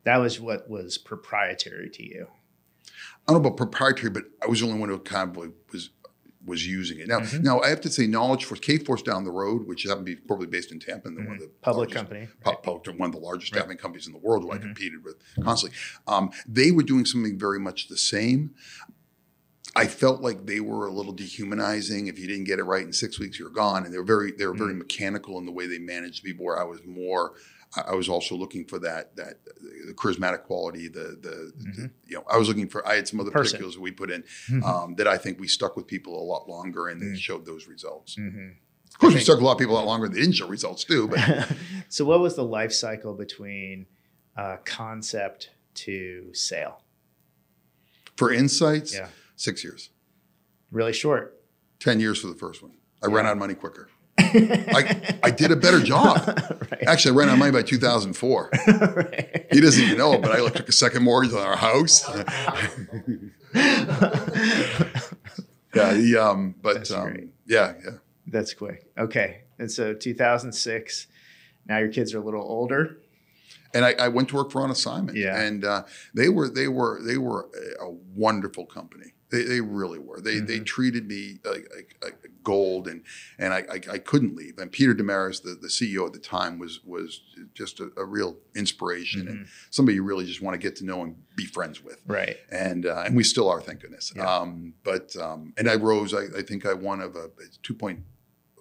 That was what was proprietary to you. I don't know about proprietary, but I was the only one who kind of was was using it. Now, Mhm. now I have to say, Knowledge Force, K Force down the road, which happened to be probably based in Tampa, and they're one of the Mm-hmm. Public largest- company. right? public- one of the largest Right. staffing companies in the world who I Mhm. competed with constantly. Um, they were doing something very much the same. I felt like they were a little dehumanizing. If you didn't get it right in six weeks, you're gone. And they were very they were very mechanical in the way they managed people. Where I was more, I I was also looking for that that the charismatic quality. The the, the- you know I was looking for. I had some other Person. particulars that we put in Mhm. um, that I think we stuck with people a lot longer, and they Mm. showed those results. Mhm. Of course, we stuck a lot of people a lot longer. and They didn't show results too, but so, what was the life cycle between uh, concept to sale? for insights, Yeah, six years, really short. ten years for the first one. I Yeah. ran out of money quicker. I I did a better job. right. Actually, I ran out of money by 2004. right. He doesn't even know it, but I took a second mortgage on our house. yeah, the, um, but That's um, great. yeah, yeah. That's quick. Okay, and so 2006. Now your kids are a little older. And I, I went to work for on assignment. Yeah. and uh, they were they were they were a wonderful company. They, they really were. They they Mhm. treated me like, like, like gold, and and I, I, I couldn't leave. And Peter Dameris, the, the CEO at the time, was was just a, a real inspiration and somebody you really just want to get to know and be friends with. Right. and uh, and we still are, thank goodness. Yeah. Um, but um, and I rose. I, I think I won of a two point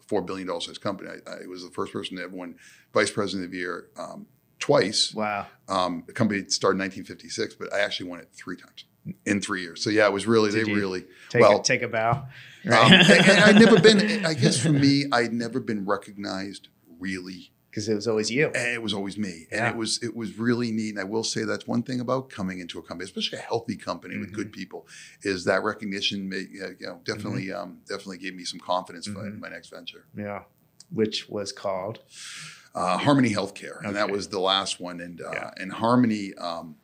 four billion dollar size company. I, I was the first person to ever win vice president of the year um, twice. Wow. Um, the company started in 1956, but I actually won it three times in three years. So yeah, it was really Did they really. Take well, a, take a bow. um, and, and I'd never been. I guess for me, I'd never been recognized really because it was always you. and it was always me, and it was it was really neat. And I will say that's one thing about coming into a company, especially a healthy company with Mm-hmm. good people, is that recognition. May, you know, definitely um, definitely gave me some confidence for Mhm. my next venture. Yeah. Which was called. Uh, Harmony Healthcare, and that was the last one. And uh, Yeah. and Harmony um,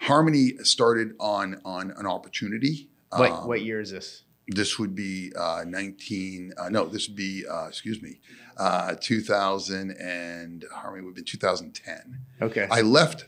Harmony started on on an opportunity. What Um, what year is this? This would be uh, 19. Uh, no, this would be uh, excuse me, uh, 2000 and Harmony would be 2010. Okay. I left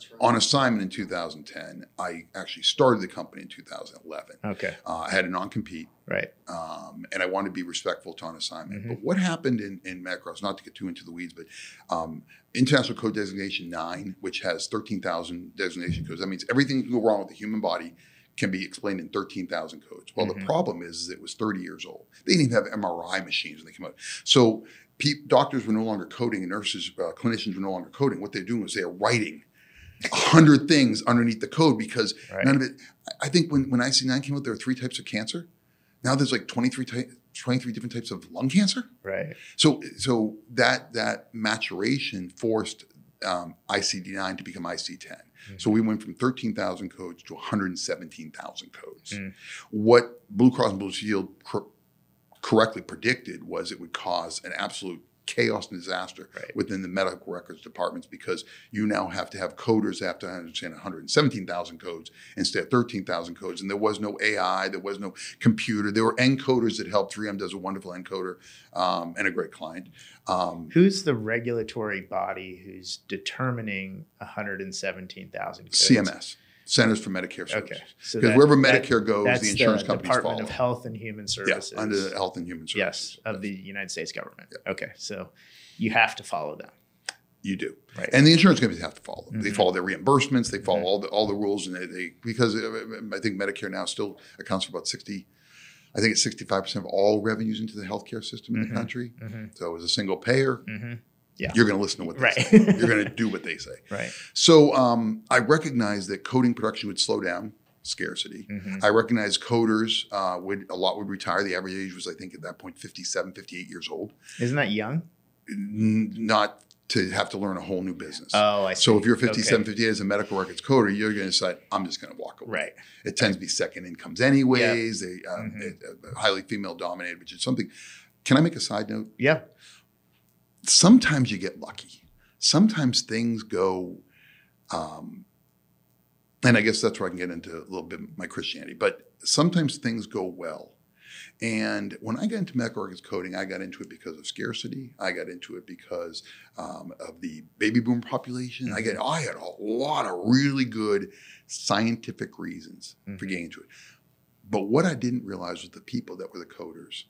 That's right. on assignment in 2010. I actually started the company in 2011. okay. Uh, I had a non-compete, Right. um, and I wanted to be respectful to on assignment. Mhm. But what happened in, in Macross, not to get too into the weeds, but um, International Code Designation 9, which has 13,000 designation codes, that means everything that can go wrong with the human body can be explained in 13,000 codes. Well, Mhm. the problem is, is it was 30 years old. They didn't even have MRI machines when they came out. So pe- doctors were no longer coding, and nurses, uh, clinicians were no longer coding. What they're doing is they're writing a hundred things underneath the code because Right. none of it. I- think when, when IC9 came out, there were three types of cancer. Now there's like 23, ty- 23 different types of lung cancer. Right. So so that that maturation forced um, ICD9 to become IC10. So we went from 13,000 codes to 117,000 codes. Mm. What Blue Cross and Blue Shield cor- correctly predicted was it would cause an absolute chaos and disaster Right. within the medical records departments because you now have to have coders have to understand 117,000 codes instead of 13,000 codes. And there was no AI, there was no computer. There were encoders that helped. 3M does a wonderful encoder um, and a great client. Um, Who's the regulatory body who's determining 117,000 codes? CMS, Centers for Medicare Services. Okay. Because that- wherever that- Medicare goes, the insurance the companies Department follow. of Health and Human yeah, Services. under the Health and Human yes, Services. of the United States government. Okay, so you have to follow them. You do. Right. And the insurance companies have to follow them. They Mhm. follow their reimbursements. They follow Mhm. all the all the rules, and they, they because uh, I think Medicare now still accounts for about sixty. I think it's sixty five percent of all revenues into the healthcare system in Mhm. the country. hmm So as a single payer, hmm Yeah. you're going to listen to what they Right. say. You're going to do what they say. Right. So um, I recognize that coding production would slow down, scarcity. hmm I recognize coders uh, would a lot would retire. The average age was I think at that point 57, 58 years old. Isn't that young? N- not to have to learn a whole new business. Oh, I see. So if you're 57, Okay. 58 as a medical records coder, you're going to decide, I'm just going to walk away. Right. It tends to be second incomes anyways. They um, Mhm. it- uh, highly female dominated, which is something. Can I make a side note? Yeah. Sometimes you get lucky. Sometimes things go, um, and I guess that's where I can get into a little bit of my Christianity. But sometimes things go well. And when I got into medical records coding, I got into it because of scarcity. I got into it because um, of the baby boom population. I get I had a lot of really good scientific reasons for Mhm. getting into it. But what I didn't realize was the people that were the coders.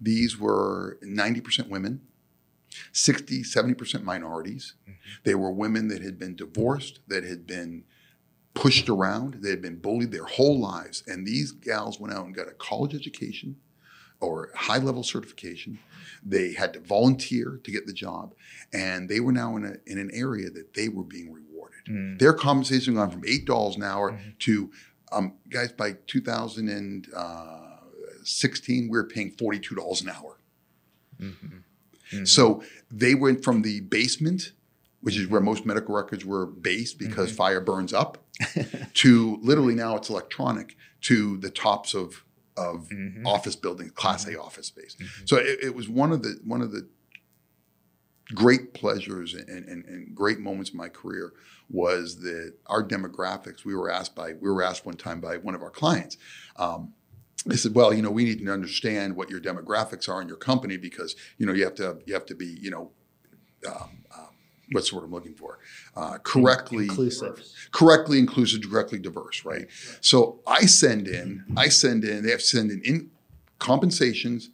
These were 90% women, 60, 70% minorities. Mhm. They were women that had been divorced, that had been pushed around. They had been bullied their whole lives. And these gals went out and got a college education or high level certification. They had to volunteer to get the job. And they were now in, a, in an area that they were being rewarded. Mm. Their compensation gone from $8 an hour Mhm. to, um, guys, by 2016, we were paying $42 an hour. Mhm. Mhm. So they went from the basement, which is where most medical records were based because Mhm. fire burns up, to literally now it's electronic to the tops of of Mhm. office buildings, Class A office space. Mhm. So it, it was one of the one of the great pleasures and, and, and great moments in my career was that our demographics. We were asked by we were asked one time by one of our clients. Um, they said, "Well, you know, we need to understand what your demographics are in your company because you know you have to you have to be you know um, um, what's the word I'm looking for uh, correctly inclusive. correctly inclusive, directly diverse, right? So I send in, I send in, they have to send in, in compensations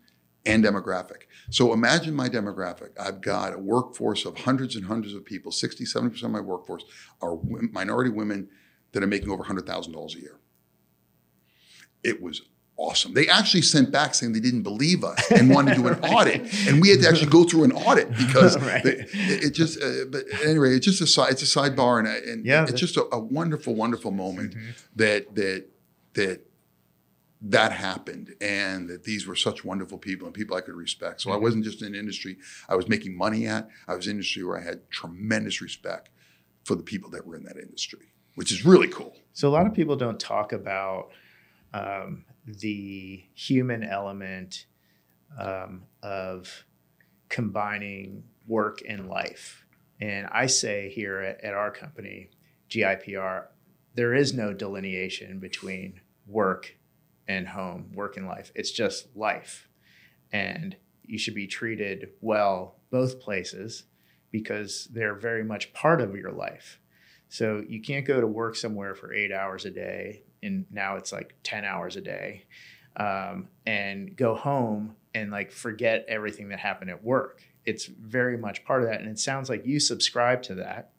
and demographic. So imagine my demographic. I've got a workforce of hundreds and hundreds of people. 60, 70% of my workforce are wo- minority women that are making over $100,000 a year. It was awesome. They actually sent back saying they didn't believe us and wanted to do an audit. And we had to actually go through an audit because Right. they- it, it just, uh, but anyway, it's just a side, it's a sidebar and, and Yeah, it's just a, a wonderful, wonderful moment Mhm. that, that, that, that happened and that these were such wonderful people and people I could respect. So I Mhm. wasn't just in an industry I was making money at. I was in an industry where I had tremendous respect for the people that were in that industry, which is really cool. So a lot of people don't talk about um, the human element um, of combining work and life. And I say here at, at our company, GIPR, there is no delineation between work and home, work and life. It's just life. And you should be treated well both places because they're very much part of your life. So you can't go to work somewhere for eight hours a day, and now it's like 10 hours a day, um, and go home and like forget everything that happened at work. It's very much part of that. And it sounds like you subscribe to that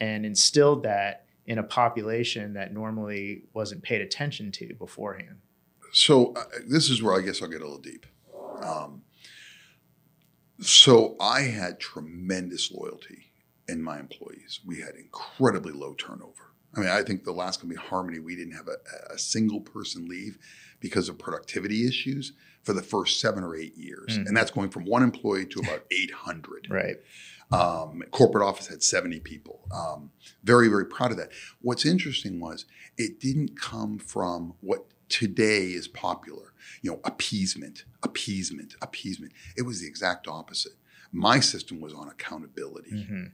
and instilled that in a population that normally wasn't paid attention to beforehand. So uh, this is where I guess I'll get a little deep. Um, so I had tremendous loyalty in my employees. We had incredibly low turnover. I mean, I think the last company, Harmony, we didn't have a, a single person leave because of productivity issues for the first seven or eight years, Mhm. and that's going from one employee to about 800. Right. Um, corporate office had 70 people. Um, very, very proud of that. What's interesting was it didn't come from what today is popular, you know, appeasement, appeasement, appeasement. It was the exact opposite. My system was on accountability. hmm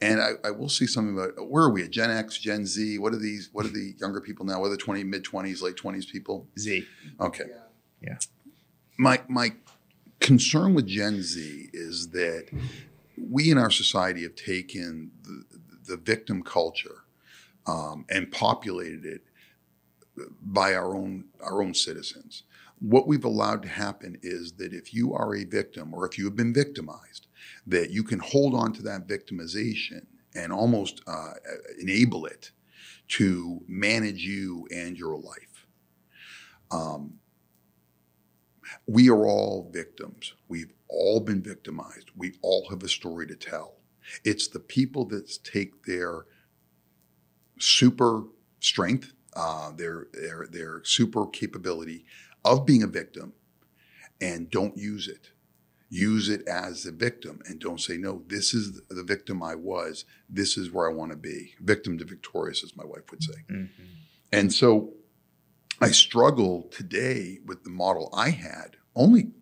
And I, I will see something about where are we at Gen X, Gen Z? What are these? What are the younger people now? What are the 20, mid 20s, late 20s people? Z. Okay. Yeah. My my concern with Gen Z is that we in our society have taken the, the victim culture um, and populated it by our own our own citizens. What we've allowed to happen is that if you are a victim or if you have been victimized, that you can hold on to that victimization and almost uh, enable it to manage you and your life. Um, we are all victims. We've all been victimized. We all have a story to tell. It's the people that take their super strength, uh, their their their super capability of being a victim, and don't use it. Use it as a victim, and don't say no. This is the victim I was. This is where I want to be. Victim to victorious, as my wife would say. hmm And so I struggle today with the model I had only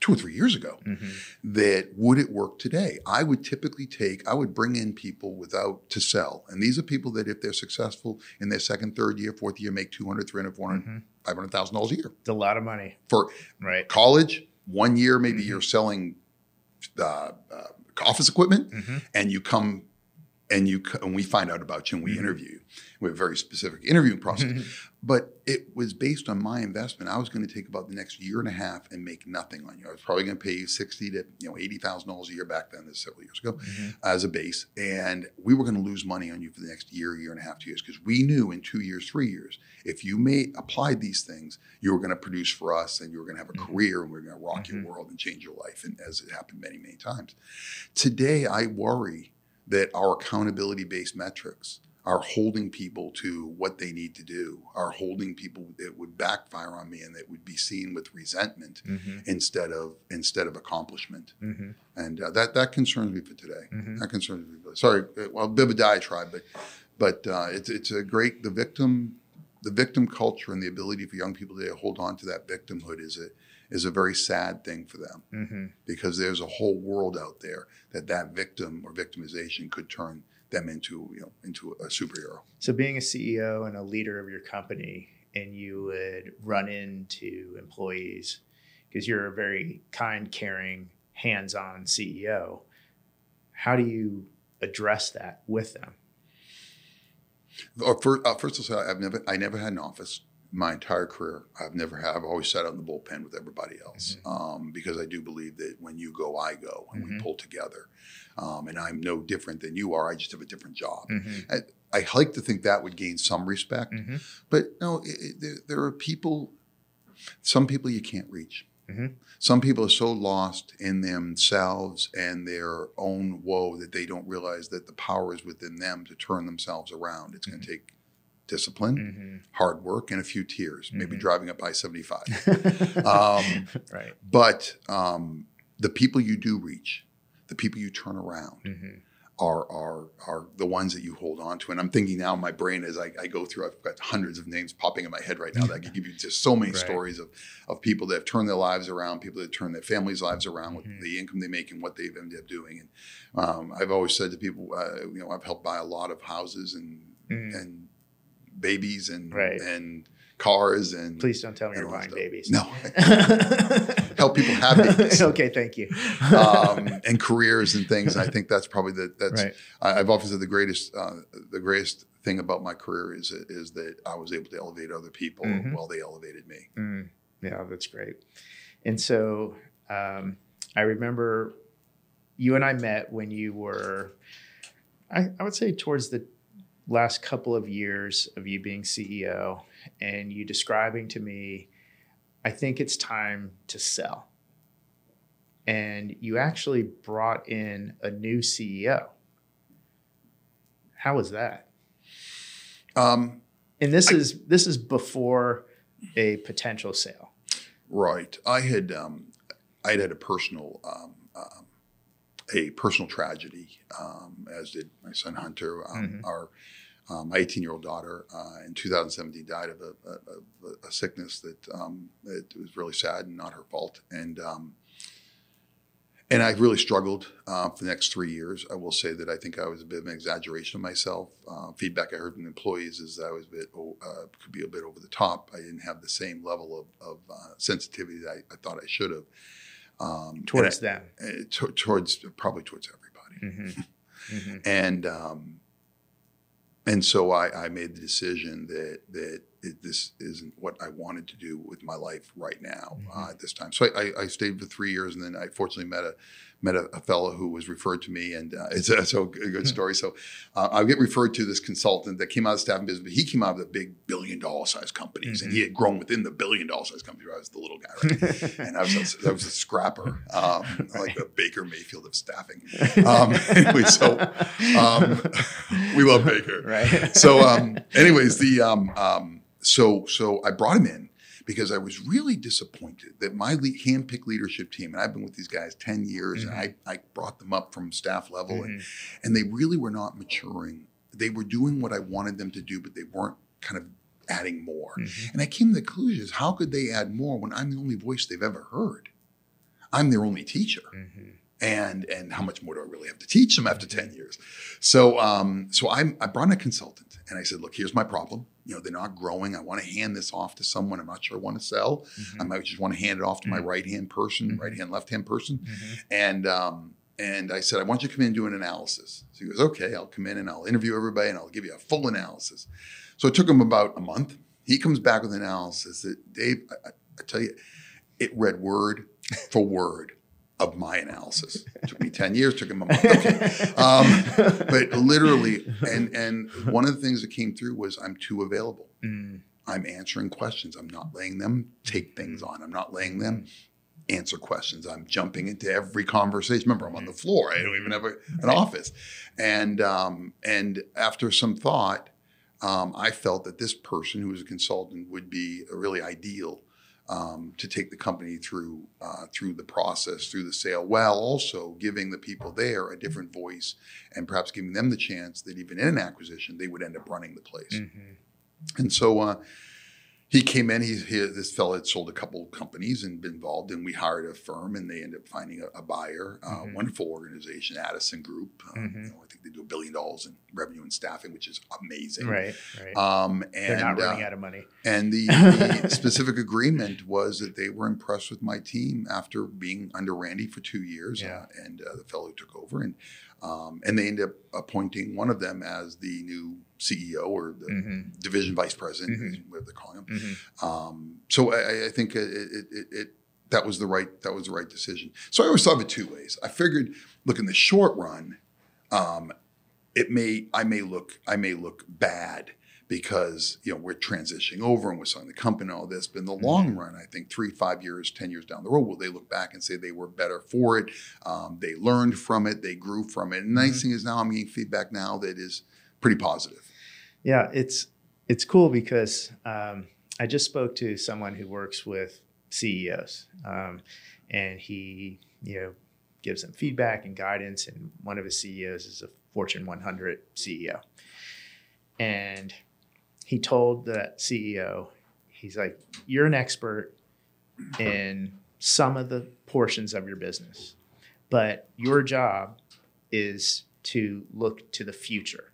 two or three years ago hmm that would it work today? I would typically take, I would bring in people without to sell. And these are people that if they're successful in their second, third year, fourth year, make 200, 300, 400, hmm $500,000 a year. It's a lot of money. For Right. college, one year, maybe Mhm. you're selling uh, uh, office equipment hmm and you come and you and we find out about you and we Mhm. interview you. We have a very specific interviewing process. Mhm. But it was based on my investment. I was going to take about the next year and a half and make nothing on you. I was probably going to pay you sixty to you know eighty thousand dollars a year back then. This several years ago Mhm. as a base, and we were going to lose money on you for the next year, year and a half, two years, because we knew in two years, three years, if you made applied these things, you were going to produce for us, and you were going to have a Mhm. career, and we are going to rock your world and change your life, and as it happened many, many times. Today, I worry that our accountability based metrics are holding people to what they need to do, are holding people that would backfire on me and that would be seen with resentment Mhm. instead of instead of accomplishment. Mhm. And uh, that that concerns me for today. Mhm. That concerns me. For, sorry, uh, well, a bit of a diatribe, but but uh, it's it's a great the victim the victim culture and the ability for young people to hold on to that victimhood is a is a very sad thing for them Mhm. because there's a whole world out there that that victim or victimization could turn them into you know into a superhero. So, being a CEO and a leader of your company, and you would run into employees because you're a very kind, caring, hands on CEO. How do you address that with them? Or first, uh, first of all, I've never I never had an office my entire career. I've never had. I've always sat out in the bullpen with everybody else um, because I do believe that when you go, I go, and Mhm. we pull together. Um, and I'm no different than you are. I just have a different job. Mm-hmm. I like to think that would gain some respect, Mhm. but no, it, it, there, there are people. Some people you can't reach. Mhm. Some people are so lost in themselves and their own woe that they don't realize that the power is within them to turn themselves around. It's going to take discipline, Mm-hmm. hard work, and a few tears, maybe Mhm. driving up I 75. Mm-hmm. Um, right. But um, the people you do reach, the people you turn around, Mm-hmm. are are are the ones that you hold on to. And I'm thinking now in my brain as I, I go through, I've got hundreds of names popping in my head right now that I could give you just so many Right. stories of of people that have turned their lives around, people that turn their families' lives around with Mhm. the income they make and what they've ended up doing. And um, I've always said to people, uh, you know, I've helped buy a lot of houses and Mhm. and babies and Right. and cars and Please don't tell me you're buying stuff. babies. No, Help people have babies. okay, thank you. um, and careers and things. And I think that's probably the that's right. I, I've often said the greatest uh, the greatest thing about my career is is that I was able to elevate other people Mhm. while they elevated me. Mm, yeah, that's great. And so um, I remember you and I met when you were, I, I would say, towards the last couple of years of you being CEO, and you describing to me, I think it's time to sell. And you actually brought in a new CEO. How was that? Um, And this is this is before a potential sale. right. I had um, I had had a personal um, um, a personal tragedy, um, as did my son Hunter. Um, Mhm. Our um, my 18 year old daughter uh, in 2017 died of a, a, a, sickness that um, it was really sad and not her fault. And um, and I really struggled uh, for the next three years. I will say that I think I was a bit of an exaggeration of myself. Uh, feedback I heard from employees is that I was a bit oh, uh, could be a bit over the top. I didn't have the same level of, of uh, sensitivity that I, I thought I should have. Um, Towards and them. I- uh, to- towards probably towards everybody hmm hmm and um, and so I, I made the decision that that it, this isn't what I wanted to do with my life right now uh, Mhm. at this time. So I, I, I stayed for three years, and then I fortunately met a met a, a fellow who was referred to me, and uh, it's a, so a Hmm. good story. So uh, I get referred to this consultant that came out of staffing business, but he came out of the big billion dollar size companies, and he had grown within the billion dollar size company. I was the little guy, right? and I was a, I was a scrapper, um, like a Baker Mayfield of staffing. Um, anyway, so um, we love Baker. right. So, um, anyways, the um, um, so so I brought him in because I was really disappointed that my le- handpicked leadership team, and I've been with these guys ten years, and I, I brought them up from staff level, and, Mhm. and they really were not maturing. They were doing what I wanted them to do, but they weren't kind of adding more. Mhm. And I came to the conclusion: is how could they add more when I'm the only voice they've ever heard? I'm their only teacher Mhm. and and how much more do I really have to teach them after 10 years? So um, so I, I brought in a consultant and I said, look, here's my problem. You know, they're not growing. I want to hand this off to someone. I'm not sure I want to sell. Mhm. I might just want to hand it off to my Mhm. right hand person, Mhm. right hand, left hand person. Mhm. And um, and I said, I want you to come in and do an analysis. So he goes, okay, I'll come in and I'll interview everybody and I'll give you a full analysis. So it took him about a month. He comes back with an analysis that Dave, I, I tell you, it read word for word of my analysis. It took me 10 years, took him a month. Okay. Um, but literally, and and one of the things that came through was I'm too available. Mm. I'm answering questions. I'm not letting them take things on. I'm not letting them answer questions. I'm jumping into every conversation. Remember, I'm on the floor. I don't even have a, an office. And um, and after some thought, um, I felt that this person who was a consultant would be a really ideal um, to take the company through uh, through the process, through the sale, while also giving the people there a different voice and perhaps giving them the chance that even in an acquisition, they would end up running the place. Mhm. And so uh, he came in. He, he this fellow had sold a couple of companies and been involved, and we hired a firm, and they ended up finding a, a buyer. Uh, Mhm. Wonderful organization, Addison Group. Uh, Mhm. you know, I think they do a billion dollars in revenue and staffing, which is amazing. Right, right. Um, and They're not running uh, out of money. and the, the specific agreement was that they were impressed with my team after being under Randy for two years, Yeah. uh, and uh, the fellow took over, and um, and they end up appointing one of them as the new CEO or the Mhm. division vice president, Mhm. what they're calling him. Mhm. Um, so I, I think it, it, it, it that was the right that was the right decision. So I always thought of it two ways. I figured, look in the short run, um, it may I may look I may look bad because you know we're transitioning over and we're selling the company and all this. But in the long run, I think three, five years, ten years down the road, will they look back and say they were better for it? Um, they learned from it, they grew from it. And the nice thing is now I'm getting feedback now that is pretty positive. Yeah, it's it's cool because um, I just spoke to someone who works with CEOs, um, and he you know gives them feedback and guidance. And one of his CEOs is a Fortune 100 CEO, and he told that CEO, he's like, "You're an expert in some of the portions of your business, but your job is to look to the future."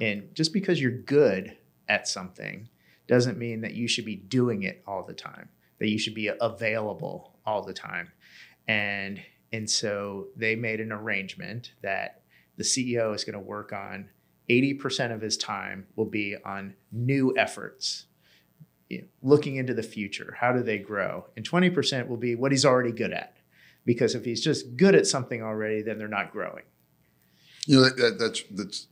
And just because you're good at something doesn't mean that you should be doing it all the time, that you should be available all the time. And and so they made an arrangement that the CEO is going to work on 80% of his time will be on new efforts, you know, looking into the future. How do they grow? And 20% will be what he's already good at. Because if he's just good at something already, then they're not growing. You know that, that, that's that's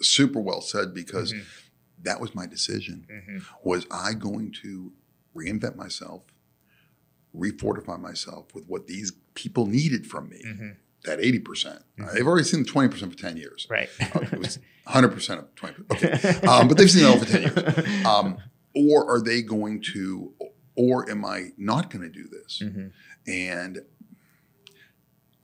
super well said because Mhm. that was my decision. Mhm. Was I going to reinvent myself, refortify myself with what these people needed from me? Mhm. That eighty percent. Mhm. They've already seen the twenty percent for ten years. Right. Uh, it was hundred percent of 20%. Okay, um, but they've seen it all for ten years. Um, or are they going to? Or am I not going to do this? Mhm. And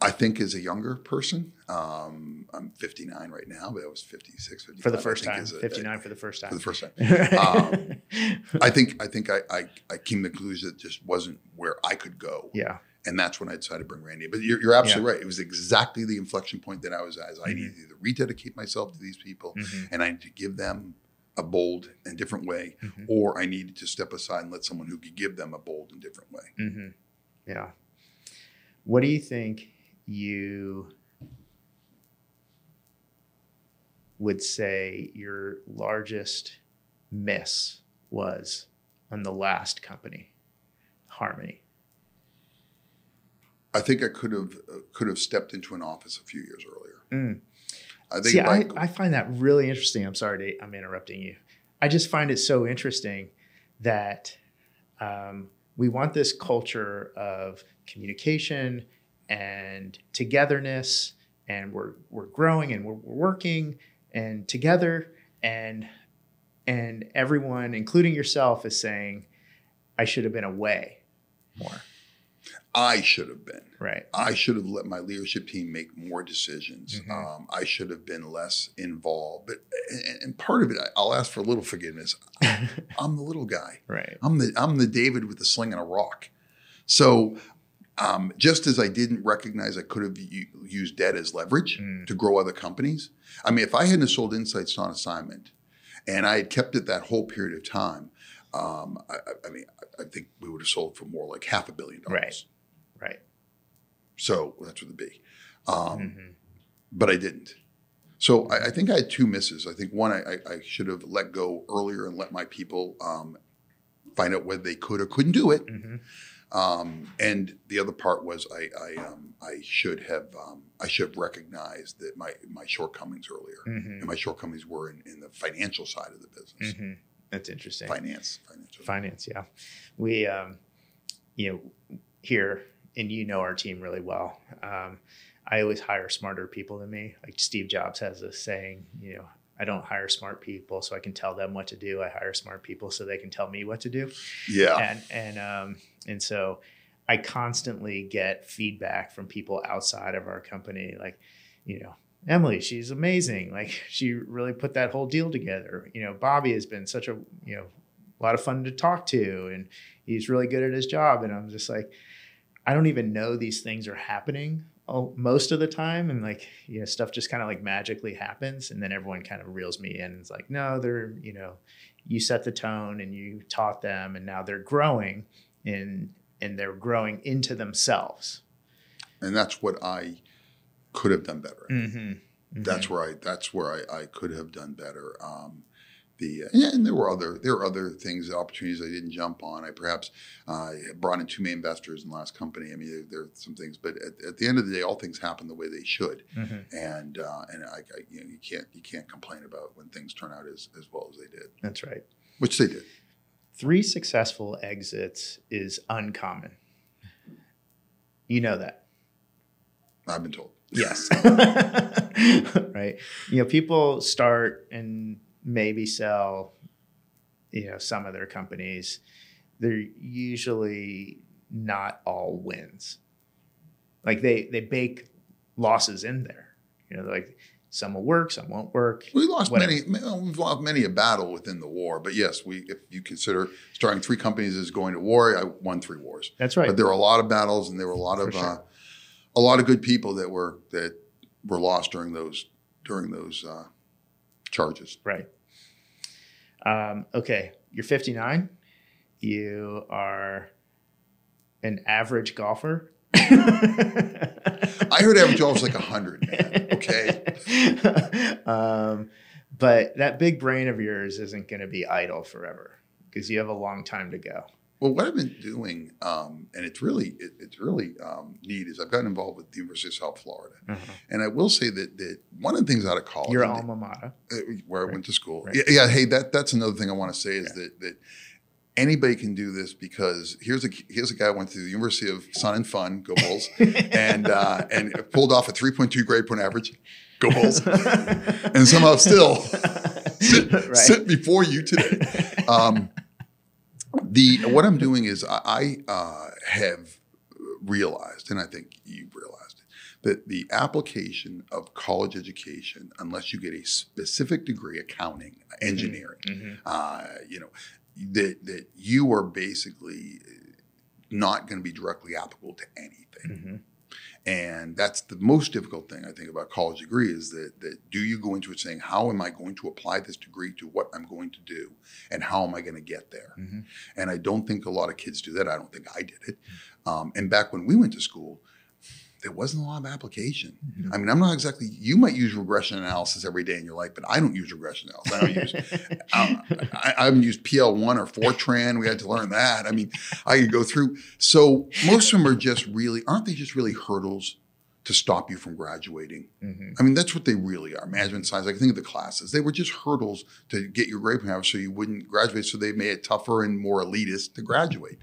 I think as a younger person, um, I'm 59 right now, but I was 56, 55. for the first time, a- 59 for the first time. for the first time. Um, I think I think I, I, I came to the conclusion that just wasn't where I could go. yeah. And that's when I decided to bring Randy. But you're, you're absolutely right. It was exactly the inflection point that I was at. I Mhm. needed to either rededicate myself to these people Mhm. and I needed to give them a bold and different way, Mhm. or I needed to step aside and let someone who could give them a bold and different way. hmm Yeah. What do you think you would say your largest miss was on the last company, Harmony? I think I could have uh, could have stepped into an office a few years earlier. Mm. I think See, I, I, I find that really interesting. I'm sorry, to, I'm interrupting you. I just find it so interesting that um, we want this culture of communication and togetherness, and we're we're growing and we're, we're working and together, and and everyone, including yourself, is saying, "I should have been away more." I should have been. Right. I should have let my leadership team make more decisions. Mhm. Um, I should have been less involved. But and, and part of it, I- I'll ask for a little forgiveness. I'm the little guy. right. I'm the I'm the David with the sling and a rock. So um, just as I didn't recognize I could have u- used debt as leverage Mm. to grow other companies. I mean, if I hadn't sold Insights on assignment, and I had kept it that whole period of time, um, I, I- mean, I, I think we would have sold for more like half a billion dollars. Right. Right. So that's what it'd be. Um, Mhm. but I didn't. So I, I think I had two misses. I think one, I, I, should have let go earlier and let my people um, find out whether they could or couldn't do it. Mhm. Um, and the other part was I I, um, I should have um, I should have recognized that my my shortcomings earlier. Mhm. And my shortcomings were in, in the financial side of the business. Mhm. That's interesting. Finance, financial. Finance, yeah. We, um, you know, here, and you know our team really well. Um, I always hire smarter people than me. Like Steve Jobs has this saying, you know, I don't hire smart people so I can tell them what to do. I hire smart people so they can tell me what to do. Yeah. And and um, and so I constantly get feedback from people outside of our company, like, you know, Emily, she's amazing. Like she really put that whole deal together. You know, Bobby has been such a you know a lot of fun to talk to, and he's really good at his job. And I'm just like, I don't even know these things are happening most of the time, and like you know, stuff just kind of like magically happens, and then everyone kind of reels me in. And it's like, no, they're you know, you set the tone and you taught them, and now they're growing, and and they're growing into themselves. and that's what I could have done better. Mm-hmm. That's where I that's where I, I could have done better. Um, the yeah, and there were other there were other things opportunities I didn't jump on. I perhaps uh, brought in too many investors in the last company. I mean, there, there are some things, but at, at the end of the day, all things happen the way they should, Mhm. and uh, and I, I you, know, you can't you can't complain about when things turn out as, as well as they did, That's right. which they did. Three successful exits is uncommon. You know that. I've been told. Yes. right. You know, people start and maybe sell, you know, some of their companies. They're usually not all wins. Like they they bake losses in there. You know, like some will work, some won't work. We lost whatever. many. We've lost many a battle within the war, but yes, we if you consider starting three companies as going to war, I won three wars. That's right. But there were a lot of battles, and there were a lot of sure. uh, a lot of good people that were that were lost during those during those uh, charges. Right. Um, okay, you're 59. You are an average golfer. I heard average golf was like hundred. Man. Okay, um, but that big brain of yours isn't going to be idle forever because you have a long time to go. Well, what I've been doing, um, and it's really it, it's really um, neat, is I've gotten involved with the University of South Florida, and I will say that that one of the things out of college, Your alma mater. uh, where I went to school. Right. Yeah, yeah, hey, that that's another thing I want to say is that that anybody can do this because here's a here's a guy who went to the University of Sun and Fun, go Bulls, and uh, and pulled off a 3.2 grade point average, go Bulls, and somehow still sit, Right. sit before you today. Um, the what I'm doing is I, I uh, have realized, and I think you've realized it, that the application of college education, unless you get a specific degree, accounting, engineering, Mhm. uh, you know, that that you are basically not going to be directly applicable to anything. Mhm. And that's the most difficult thing I think about college degree is that that do you go into it saying how am I going to apply this degree to what I'm going to do and how am I going to get there? Mhm. And I don't think a lot of kids do that. I don't think I did it. Um, and back when we went to school, there wasn't a lot of application. Mhm. I mean, I'm not exactly. You might use regression analysis every day in your life, but I don't use regression analysis. I don't use. um, I, I haven't used PL1 or Fortran. We had to learn that. I mean, I could go through. So most of them are just really, aren't they just really hurdles to stop you from graduating? Mhm. I mean, that's what they really are. Management science. Like think of the classes. They were just hurdles to get your grade point average, so you wouldn't graduate. So they made it tougher and more elitist to graduate.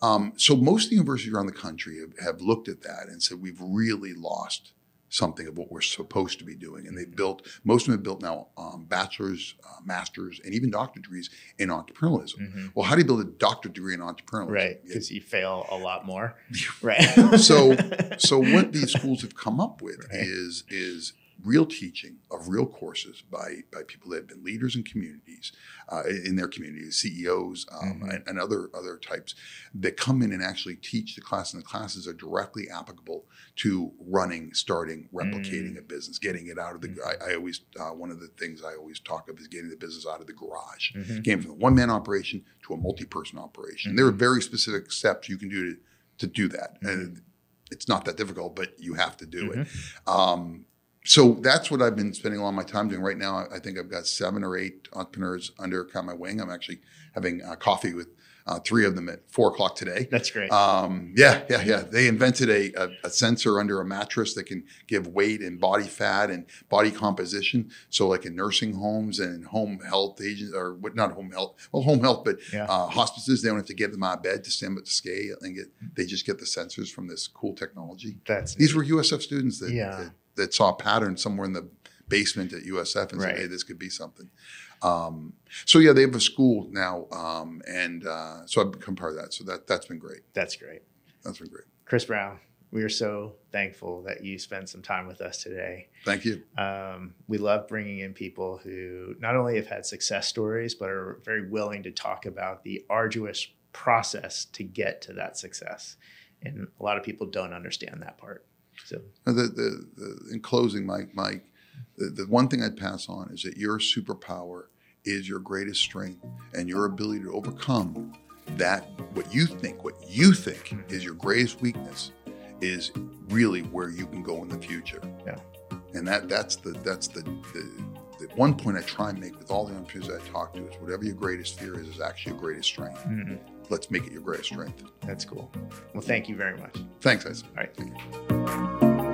Um, so most of the universities around the country have, have looked at that and said we've really lost something of what we're supposed to be doing. And they've built most of them have built now um, bachelor's, uh, masters, and even doctorate degrees in entrepreneurialism. Mhm. Well, how do you build a doctorate degree in entrepreneurialism? Right, because you fail a lot more. Right. so so what these schools have come up with Right. is is real teaching of real courses by by people that have been leaders in communities uh, in their communities ceos um, Mhm. and, and other other types that come in and actually teach the class and the classes are directly applicable to running starting replicating a business getting it out of the Mhm. I, I always uh, one of the things i always talk of is getting the business out of the garage Mhm. came from a one man operation to a multi person operation. There are very specific steps you can do to, to do that. And it's not that difficult, but you have to do it. Um, so that's what I've been spending a lot of my time doing right now. I- think I've got seven or eight entrepreneurs under kind of my wing. I'm actually having uh, coffee with uh, three of them at four o'clock today. That's great. Um, yeah, yeah, yeah. They invented a, a, a sensor under a mattress that can give weight and body fat and body composition. So, like in nursing homes and home health agents, or what, not home health, well, home health, but Yeah. uh, hospices, they don't have to get them out of bed to stand up to scale and get. They just get the sensors from this cool technology. That's These were USF students that Yeah. that, that saw a pattern somewhere in the basement at USF and Right. said, "Hey, this could be something." Um, so yeah, they have a school now, um, and uh, so I've become part of that. So that that's been great. that's great. That's been great. Chris Brown, we are so thankful that you spent some time with us today. Thank you. Um, we love bringing in people who not only have had success stories, but are very willing to talk about the arduous process to get to that success. And a lot of people don't understand that part. So, The, the, the, in closing, Mike, Mike, the, the one thing I'd pass on is that your superpower is your greatest strength and your ability to overcome that what you think, what you think is your greatest weakness is really where you can go in the future. Yeah. And that that's the that's the, the the one point I try and make with all the entrepreneurs I talk to is whatever your greatest fear is is actually your greatest strength. mm, Let's make it your greatest strength. that's cool. Well, thank you very much. Thanks, guys. All right. Thank you.